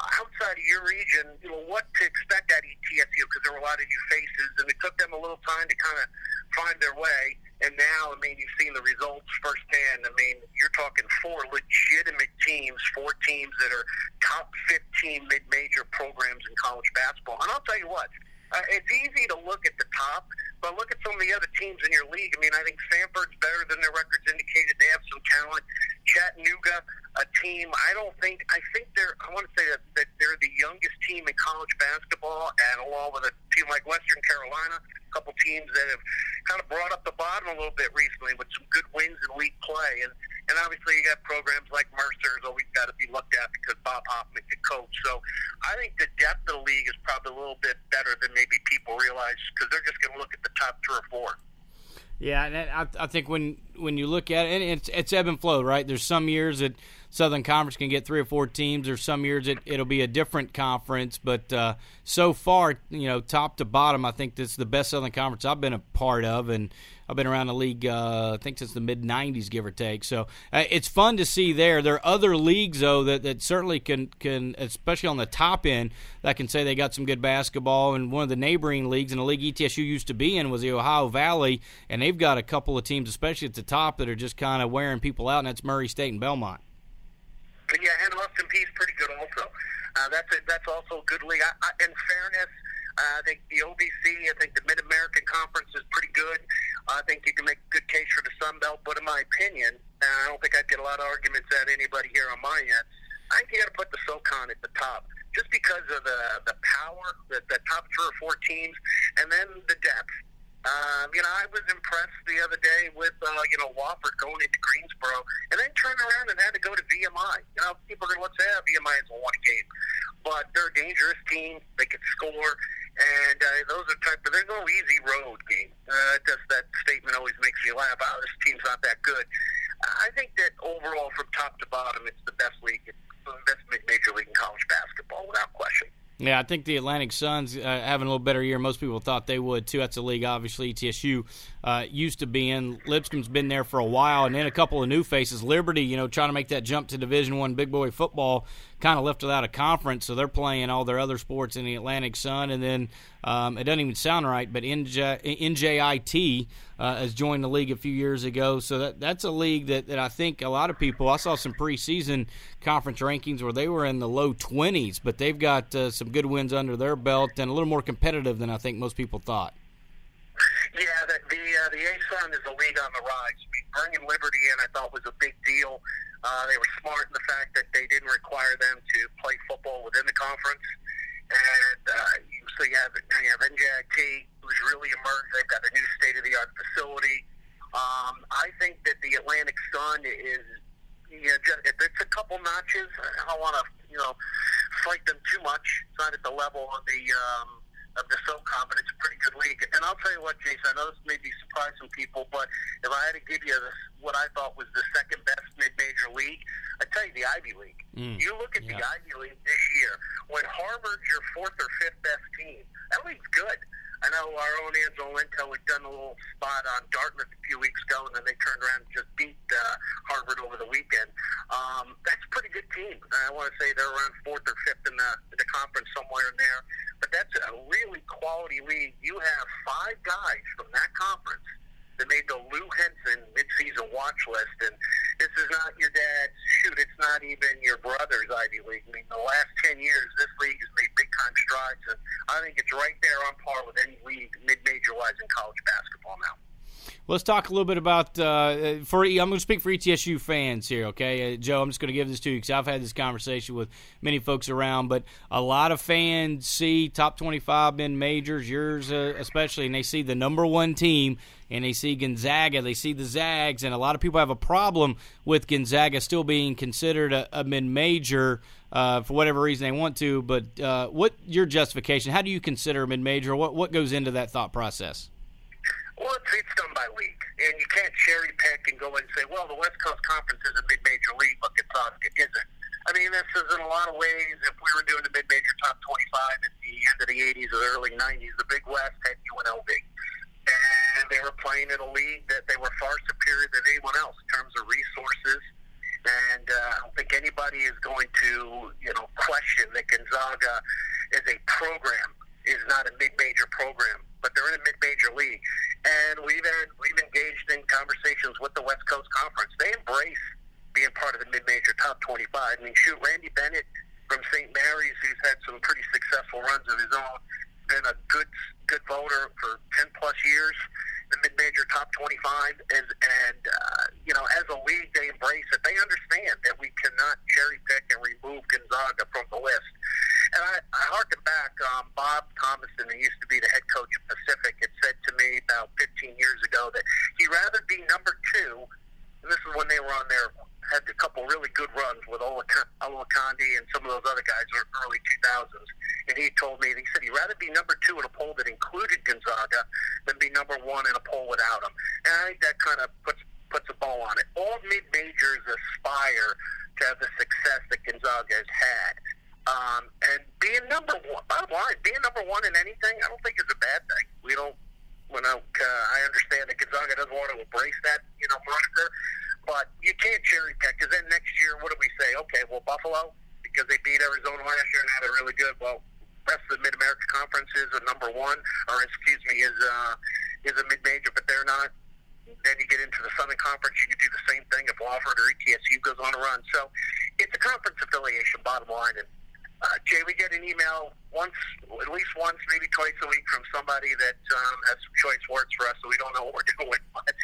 outside of your region, you know, what to expect at ETSU because there were a lot of new faces, and it took them a little time to kind of find their way. And now, I mean, you've seen the results firsthand. I mean, you're talking four legitimate teams, four teams that are top 15 mid-major programs in college basketball. And I'll tell you what, uh, it's easy to look at the top, but look at some of the other teams in your league. I mean, I think Samford's better than their records indicated. They have some talent. Chattanooga, a team. I don't think. I think they're. I want to say that, that they're the youngest team in college basketball, and along with a team like Western Carolina, a couple teams that have kind of brought up the bottom a little bit recently with some good wins in league play, and and obviously you got programs like Mercer's always got to be looked at because Bob Hoffman can coach. So I think the depth of the league is probably a little bit better than maybe people realize because they're just going to look at the top two or four. Yeah, and I, I think when when you look at it, it's it's ebb and flow, right? There's some years that Southern Conference can get three or four teams. There's some years it, it'll be a different conference, but uh, so far, you know, top to bottom, I think this is the best Southern Conference I've been a part of, and I've been around the league, uh, I think since the mid '90s, give or take. So uh, it's fun to see there. There are other leagues though that, that certainly can can, especially on the top end, that can say they got some good basketball. And one of the neighboring leagues, and the league ETSU used to be in, was the Ohio Valley, and they've got a couple of teams, especially at the top, that are just kind of wearing people out, and that's Murray State and Belmont. Yeah, and Austin Peay's pretty good also. Uh, that's a, that's also a good league. I, I, in fairness, uh, I think the OVC, I think the Mid American Conference is pretty good. I think you can make a good case for the Sun Belt, but in my opinion, and I don't think I'd get a lot of arguments at anybody here on my end. I think you got to put the SoCon at the top, just because of the the power, the, the top three or four teams, and then the depth. Um, you know, I was impressed the other day with uh, you know Wofford going into Greensboro, and then turned around and had to go to VMI. You know, people are going to say VMI won a game, but they're a dangerous team. They can score, and uh, those are type. But there's no easy road game. Uh, just that statement always makes me laugh. Oh, this team's not that good. I think that overall, from top to bottom, it's the best league, it's the best major league in college basketball, without question. Yeah, I think the Atlantic Suns uh, having a little better year. Most people thought they would too. That's a league obviously ETSU uh, used to be in. Lipscomb's been there for a while, and then a couple of new faces. Liberty, you know, trying to make that jump to Division One big boy football, kind of left without a conference, so they're playing all their other sports in the Atlantic Sun. And then um, it doesn't even sound right, but NJ, NJIT uh, has joined the league a few years ago, so that that's a league that, that I think a lot of people. I saw some preseason conference rankings where they were in the low 20s, but they've got uh, some good wins under their belt and a little more competitive than I think most people thought. Yeah, the the, uh, the ASUN is a league on the rise. I mean, bringing Liberty in, I thought was a big deal. Uh, they were smart in the fact that they didn't require them to play football within the conference, and uh, so you have you have NJIT, who's really emerged. They've got a new state of the art facility. Um, I think that the Atlantic Sun is, you know, just, if it's a couple notches, I don't want to, you know, fight them too much. It's not at the level of the um, of the SoCon, but it's a pretty good league. And I'll tell you what, Jason, I know this may be surprising some people, but if I had to give you this, what I thought was the second best mid-major league, I'd tell you the Ivy League. Mm. You look at Yeah. the Ivy League this year, when Harvard's your fourth or fifth best team, that league's good. I know our own Angelo Lento had done a little spot on Dartmouth a few weeks ago, and then they turned around and just beat uh, Harvard over the weekend. Um, that's a pretty good team. I want to say they're around fourth or fifth in the, the conference, somewhere in there. But that's a really quality league. You have five guys from that conference that made the Lou Henson midseason watch list, and this is not your dad's shoot. It's not even your brother's Ivy League. I mean, the last ten years, this league has made big time strides, and I think it's right there on par with any league mid-major wise in college basketball now. Let's talk a little bit about uh, for. I'm going to speak for ETSU fans here, okay, uh, Joe. I'm just going to give this to you because I've had this conversation with many folks around, but a lot of fans see top 25 in majors, yours uh, especially, and they see the number one team, and they see Gonzaga, they see the Zags, and a lot of people have a problem with Gonzaga still being considered a, a mid-major. Uh, for whatever reason they want to, but uh, what your justification? How do you consider a mid-major? What what goes into that thought process? Well, it's, it's done by league, and you can't cherry pick and go and say, well, the West Coast Conference is a mid-major league, but Gonzaga isn't. I mean, this is in a lot of ways. If we were doing the mid-major top 25 at the end of the 80s or early 90s, the Big West had UNLV, and they were playing in a league that they were far superior than anyone else in terms of resources. And uh, I don't think anybody is going to, you know, question that Gonzaga as a program is not a mid-major program, but they're in a mid-major league. And we've had we've engaged in conversations with the West Coast Conference. They embrace being part of the mid-major top 25. I mean, shoot, Randy Bennett from St. Mary's, who's had some pretty successful runs of his own, been a good good voter for 10 plus years, the mid major top 25, and, and uh, you know, as a league, they embrace it. They understand that we cannot cherry pick and remove Gonzaga from the list. And I, I harken back, um, Bob Thomason, who used to be the head coach of Pacific, had said to me about 15 years ago that he'd rather be number two, and this is when they were on their had a couple really good runs with Olowokandi and some of those other guys in the early 2000s. And he told me, he said he'd rather be number two in a poll that included Gonzaga than be number one in a poll without him. And I think that kind of puts puts a bow on it. All mid majors aspire to have the success that Gonzaga has had. Um, and being number one, bottom line, being number one in anything, I don't think is a bad thing. We don't, when I, uh, I understand that Gonzaga doesn't want to embrace that, you know, moniker, but you can't cherry pick because then next year, what do we say? Okay, well, Buffalo, because they beat Arizona last year and now they're really good. Well, rest of the Mid America Conference is a number one, or excuse me, is uh, is a mid major, but they're not. Then you get into the Southern Conference, you can do the same thing if Wofford or ETSU goes on a run. So it's a conference affiliation, bottom line, and uh, Jay, we get an email once, at least once, maybe twice a week from somebody that um, has some choice words for us, so we don't know what we're doing. But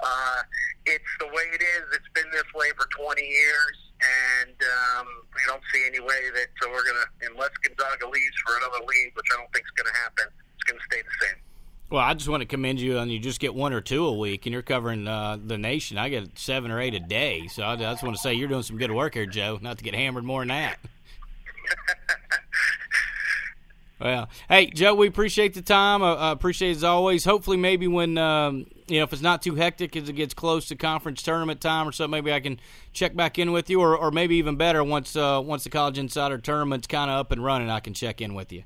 uh, it's the way it is. It's been this way for 20 years, and um, we don't see any way that uh, we're going to, unless Gonzaga leaves for another league, which I don't think is going to happen, it's going to stay the same. Well, I just want to commend you on you just get one or two a week, and you're covering uh, the nation. I get seven or eight a day, so I just want to say you're doing some good work here, Joe. Not to get hammered more than that. Well, hey Joe, we appreciate the time. I uh, appreciate it as always. Hopefully, maybe when um, you know if it's not too hectic as it gets close to conference tournament time or something, maybe I can check back in with you, or, or maybe even better once uh, once the College Insider tournament's kind of up and running, I can check in with you.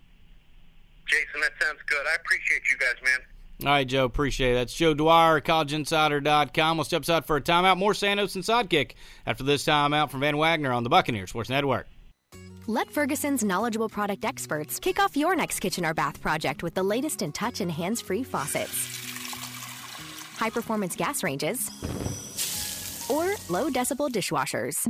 Jason, that sounds good. I appreciate you guys, man. All right, Joe, appreciate it. That's Joe Dwyer, collegeinsider.com. We'll step aside for a timeout. More Sandos and Sidekick after this timeout from Van Wagner on the Buccaneers Sports Network. Let Ferguson's knowledgeable product experts kick off your next kitchen or bath project with the latest in touch and hands free faucets, high performance gas ranges, or low decibel dishwashers.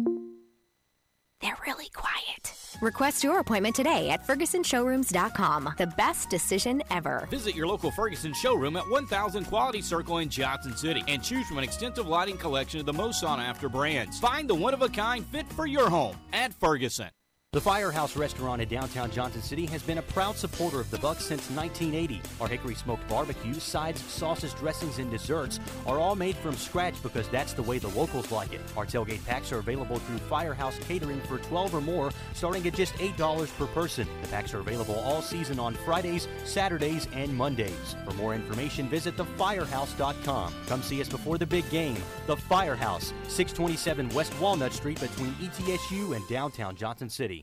They're really quiet. Request your appointment today at FergusonShowrooms.com. The best decision ever. Visit your local Ferguson showroom at 1000 Quality Circle in Johnson City and choose from an extensive lighting collection of the most sought after brands. Find the one of a kind fit for your home at Ferguson. The Firehouse Restaurant in downtown Johnson City has been a proud supporter of the Bucks since 1980. Our hickory smoked barbecue, sides, sauces, dressings, and desserts are all made from scratch because that's the way the locals like it. Our tailgate packs are available through Firehouse Catering for 12 or more, starting at just $8 per person. The packs are available all season on Fridays, Saturdays, and Mondays. For more information, visit thefirehouse.com. Come see us before the big game. The Firehouse, 627 West Walnut Street between ETSU and downtown Johnson City.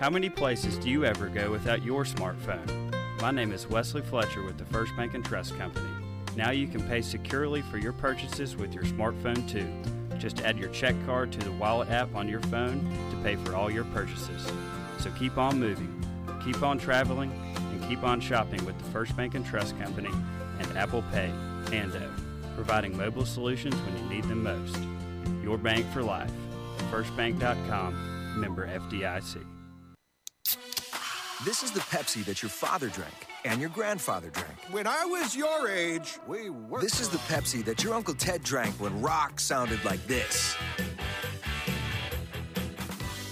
How many places do you ever go without your smartphone? My name is Wesley Fletcher with the First Bank and Trust Company. Now you can pay securely for your purchases with your smartphone too. Just add your check card to the wallet app on your phone to pay for all your purchases. So keep on moving, keep on traveling, and keep on shopping with the First Bank and Trust Company and Apple Pay, Ando, providing mobile solutions when you need them most. Your bank for life. FirstBank.com, member FDIC. This is the Pepsi that your father drank and your grandfather drank. When I was your age, we were. This is the Pepsi that your Uncle Ted drank when rock sounded like this.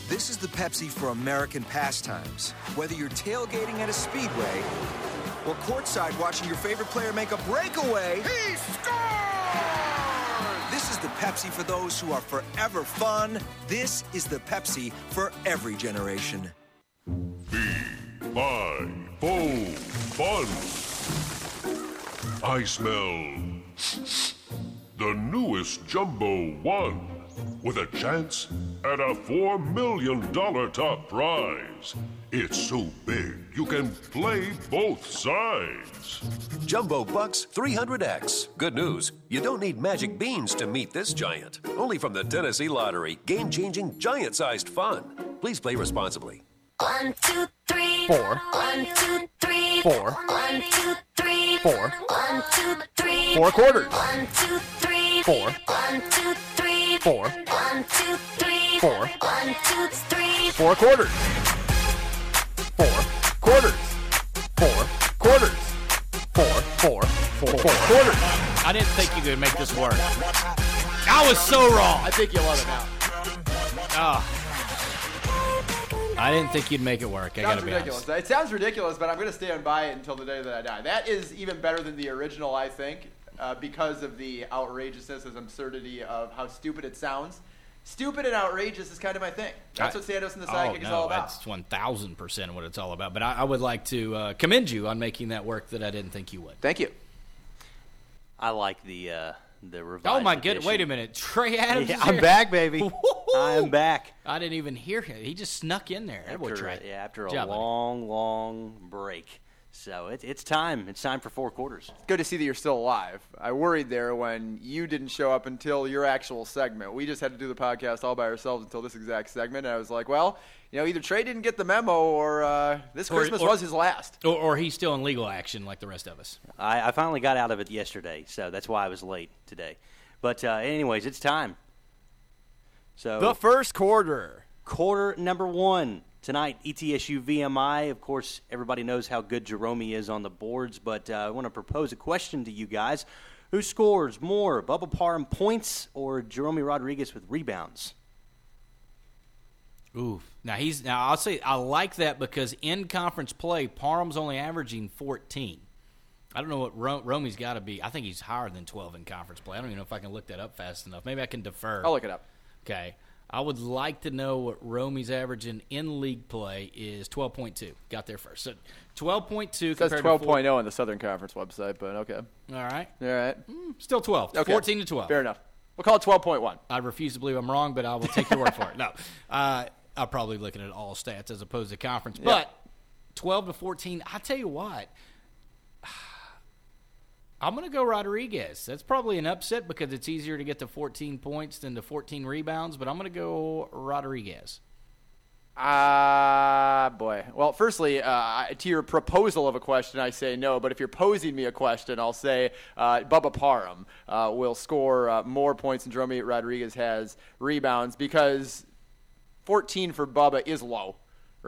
This is the Pepsi for American pastimes. Whether you're tailgating at a speedway or courtside watching your favorite player make a breakaway, he scored! This is the Pepsi for those who are forever fun. This is the Pepsi for every generation. My foam fun. I smell the newest Jumbo One with a chance at a $4 million top prize. It's so big you can play both sides. Jumbo Bucks 300X. Good news, you don't need magic beans to meet this giant. Only from the Tennessee Lottery. Game changing, giant sized fun. Please play responsibly. One, two, three. Four. One, two, three. Four. One, two, three. Four. One, two, three. Four quarters. One, two, three. Four. One, two, three. Four. One, two, three. Four. One, two, three. Four quarters. Four quarters. Four quarters. Four. quarters. I didn't think you could make this work. I was so wrong. I think you'll love it now. Oh. I didn't think you'd make it work. I sounds gotta be ridiculous. honest. It sounds ridiculous, but I'm going to stand by it until the day that I die. That is even better than the original, I think, uh, because of the outrageousness and absurdity of how stupid it sounds. Stupid and outrageous is kind of my thing. That's I- what Sandos and the oh, Sidekick is all about. That's one thousand percent what it's all about. But I, I would like to uh, commend you on making that work that I didn't think you would. Thank you. I like the uh, the revised. Oh my goodness! Wait a minute, Trey Adams. Yeah, I'm here. back, baby. I'm back. I didn't even hear him. He just snuck in there. Boy After, Trey. yeah, after a job, buddy. long, long break. So it, it's time. It's time for four quarters. It's Good to see that you're still alive. I worried there when you didn't show up until your actual segment. We just had to do the podcast all by ourselves until this exact segment, and I was like, well, you know, either Trey didn't get the memo or uh, this Or- Christmas or- was his last. Or, or he's still in legal action like the rest of us. I, I finally got out of it yesterday, so that's why I was late today. But uh, anyways, it's time. So The first quarter. quarter number one tonight. ETSU VMI. Of course, everybody knows how good Jerome is on the boards, but uh, I want to propose a question to you guys: Who scores more, Bubba Parham points or Jerome Rodriguez with rebounds? Ooh. Now he's now I'll say I like that because in conference play, Parham's only averaging 14. I don't know what Ro- Romy's got to be. I think he's higher than 12 in conference play. I don't even know if I can look that up fast enough. Maybe I can defer. I'll look it up. Okay. I would like to know what Romy's averaging in league play is 12.2. Got there first. So 12.2 It says compared to 12.0 on the Southern Conference website, but okay. All right. All right. Still 12. Okay. 14 to 12. Fair enough. We'll call it 12.1. I refuse to believe I'm wrong, but I will take your word for it. No, uh, I'm probably looking at all stats as opposed to conference. But 12 to 14, I tell you what, I'm going to go Rodriguez. That's probably an upset because it's easier to get to 14 points than to 14 rebounds, but I'm going to go Rodriguez. Ah, boy. Well, firstly, uh, to your proposal of a question, I say no. But if you're posing me a question, I'll say uh, Bubba Parham uh, will score uh, more points than Jerome Rodriguez has rebounds because 14 for Bubba is low,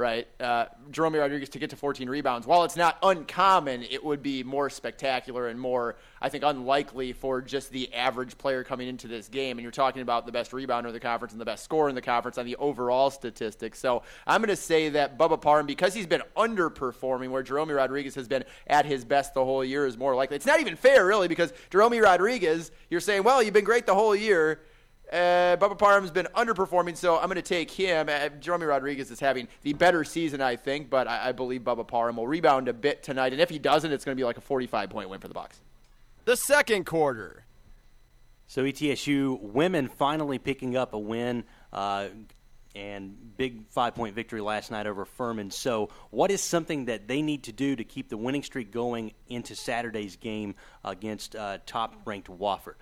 right? Uh, Jerome Rodriguez to get to 14 rebounds, while it's not uncommon, it would be more spectacular and more, I think, unlikely for just the average player coming into this game. And you're talking about the best rebounder in the conference and the best scorer in the conference on the overall statistics. So I'm going to say that Bubba Parham, because he's been underperforming, where Jerome Rodriguez has been at his best the whole year, is more likely. It's not even fair, really, because Jerome Rodriguez, you're saying, well, you've been great the whole year. Uh, Bubba Parham's been underperforming, so I'm going to take him. Uh, Jerome Rodriguez is having the better season, I think, but I, I believe Bubba Parham will rebound a bit tonight. And if he doesn't, it's going to be like a 45 point win for the Bucks. The second quarter. So ETSU women finally picking up a win. Uh, and big five point victory last night over Furman. So, what is something that they need to do to keep the winning streak going into Saturday's game against uh, top ranked Wofford?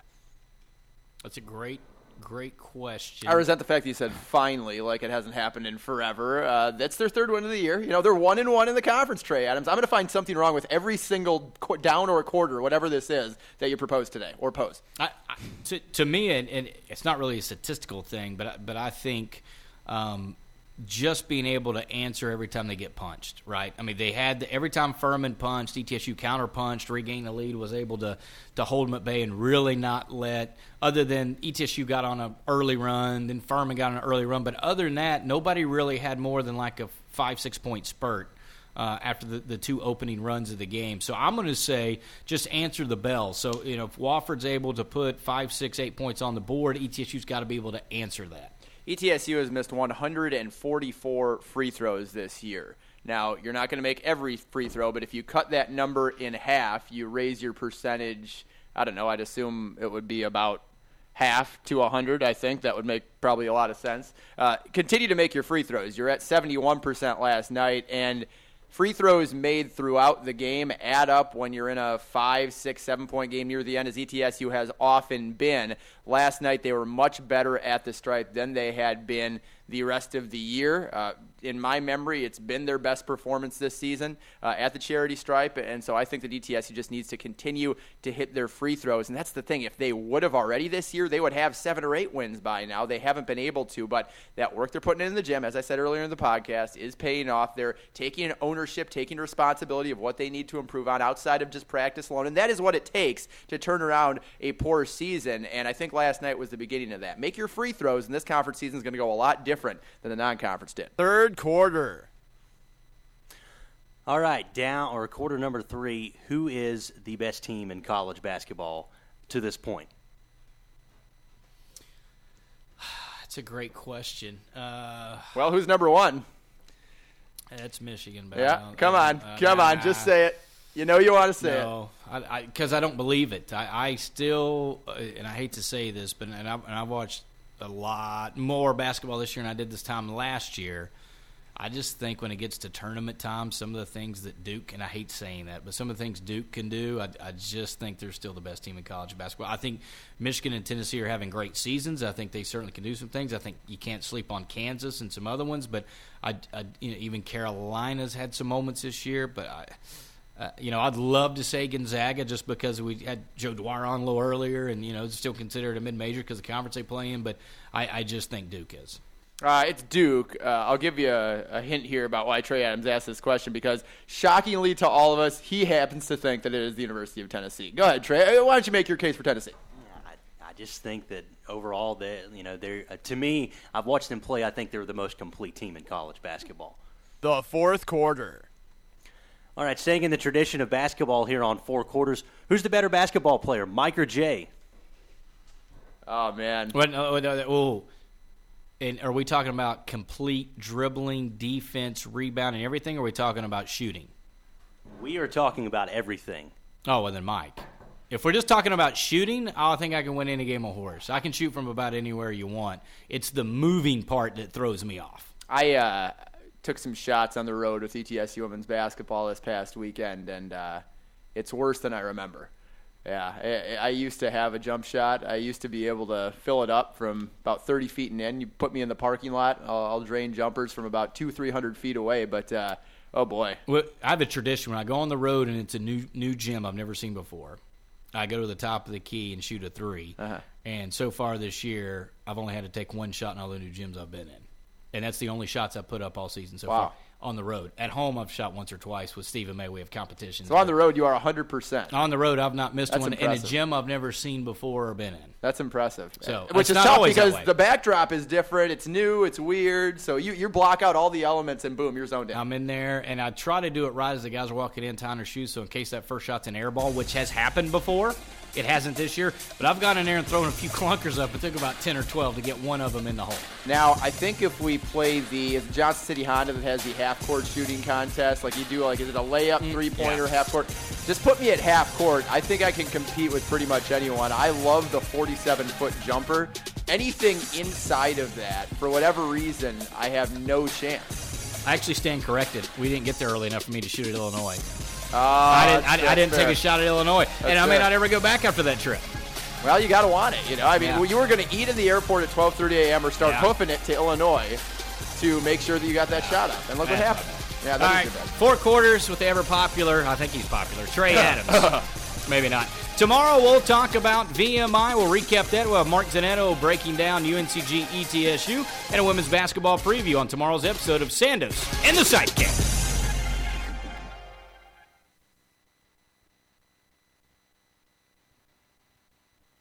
That's a great, great question. I resent the fact that you said finally, like it hasn't happened in forever. Uh, that's their third win of the year. You know, they're one and one in the conference, Trey Adams. I'm going to find something wrong with every single qu- down or a quarter, whatever this is, that you propose today or pose. I, I, to, to me, and, and it's not really a statistical thing, but I- but I think um, just being able to answer every time they get punched, right? I mean, they had the, every time Furman punched, ETSU counter punched, regained the lead, was able to to hold them at bay and really not let. Other than ETSU got on an early run, then Furman got on an early run, but other than that, nobody really had more than like a five six point spurt uh, after the, the two opening runs of the game. So I'm going to say just answer the bell. So, you know, if Wofford's able to put five, six, eight points on the board, ETSU's got to be able to answer that. ETSU has missed 144 free throws this year. Now, you're not going to make every free throw, but if you cut that number in half, you raise your percentage. I don't know, I'd assume it would be about half to 100, I think. That would make probably a lot of sense. Uh, continue to make your free throws. You're at 71% last night, and free throws made throughout the game add up when you're in a five, six, seven point game near the end, as ETSU has often been. Last night, they were much better at the stripe than they had been the rest of the year. Uh, in my memory, it's been their best performance this season uh, at the charity stripe. And so I think that ETSU just needs to continue to hit their free throws. And that's the thing. If they would have already this year, they would have seven or eight wins by now. They haven't been able to, but that work they're putting in the gym, as I said earlier in the podcast, is paying off. They're taking ownership, taking responsibility of what they need to improve on outside of just practice alone. And that is what it takes to turn around a poor season. And I think last night was the beginning of that. Make your free throws, and this conference season is going to go a lot different than the non conference did. Third quarter. All right, down or quarter number three. Who is the best team in college basketball to this point? That's a great question. Uh, Well, who's number one? That's Michigan. But Yeah, come on, uh, come on, just say it. You know you want to say it. no, I because I, don't believe it. I, I still, uh, and I hate to say this, but and I've, and I've watched a lot more basketball this year than I did this time last year. I just think when it gets to tournament time, some of the things that Duke, and I hate saying that, but some of the things Duke can do, I, I just think they're still the best team in college basketball. I think Michigan and Tennessee are having great seasons. I think they certainly can do some things. I think you can't sleep on Kansas and some other ones, but I, I you know, even Carolina's had some moments this year, but I. Uh, you know, I'd love to say Gonzaga just because we had Joe Dwyer on a little earlier, and you know, it's still considered a mid-major because the conference they play in. But I, I just think Duke is. Uh, it's Duke. Uh, I'll give you a, a hint here about why Trey Adams asked this question because, shockingly to all of us, he happens to think that it is the University of Tennessee. Go ahead, Trey. Uh, Why don't you make your case for Tennessee? I just think that overall, they you know, they're uh, to me. I've watched them play. I think they're the most complete team in college basketball. The fourth quarter. All right, staying in the tradition of basketball here on four quarters. Who's the better basketball player, Mike or Jay? Oh man. What? Oh, no, no, oh. And are we talking about complete dribbling, defense, rebounding, everything? Or are we talking about shooting? We are talking about everything. Oh, well then Mike. If we're just talking about shooting, I think I can win any game of horse. I can shoot from about anywhere you want. It's the moving part that throws me off. I uh, took some shots on the road with ETSU women's basketball this past weekend, and uh, it's worse than I remember. Yeah, I, I used to have a jump shot. I used to be able to fill it up from about 30 feet and in. You put me in the parking lot, I'll, I'll drain jumpers from about two, three hundred feet away. But uh, oh boy, Well, I have a tradition when I go on the road and it's a new new gym I've never seen before. I go to the top of the key and shoot a 3 Uh-huh. And so far this year, I've only had to take one shot in all the new gyms I've been in, and that's the only shots I've put up all season so Wow. far on the road. At home, I've shot once or twice with Stephen May. We have competitions. so on the road you are 100. percent On the road, I've not missed That's one in a gym I've never seen before or been in. That's impressive. So, which is tough because the backdrop is different. It's new. It's weird. So you you block out all the elements and boom, you're zoned in. I'm in there, and I try to do it right as the guys are walking in, tying their shoes, so in case that first shot's an air ball, which has happened before, it hasn't this year. But I've gone in there and thrown a few clunkers up. It took about 10 or 12 to get one of them in the hole. Now, I think if we play the Johnson City Honda that has the half court shooting contest, like you do, like is it a layup, mm, three pointer, yeah. half court? Just put me at half court. I think I can compete with pretty much anyone. I love the 47 foot jumper. Anything inside of that, for whatever reason, I have no chance. I actually stand corrected. We didn't get there early enough for me to shoot at Illinois. Uh, I didn't, I, that's- I didn't that's take a shot at Illinois, and That's I may fair. not ever go back after that trip. Well, you got to want it. You know, I mean, Yeah. well, you were going to eat in the airport at 12:30 a.m. or start Yeah. hoofing it to Illinois to make sure that you got that shot up. And look what happened. Yeah, that right, is four quarters with the ever popular, I think he's popular, Trey Adams. Maybe not. Tomorrow we'll talk about VMI. We'll recap that. We'll have Mark Zanetto breaking down UNCG ETSU and a women's basketball preview on tomorrow's episode of Sandos and the Sidekick.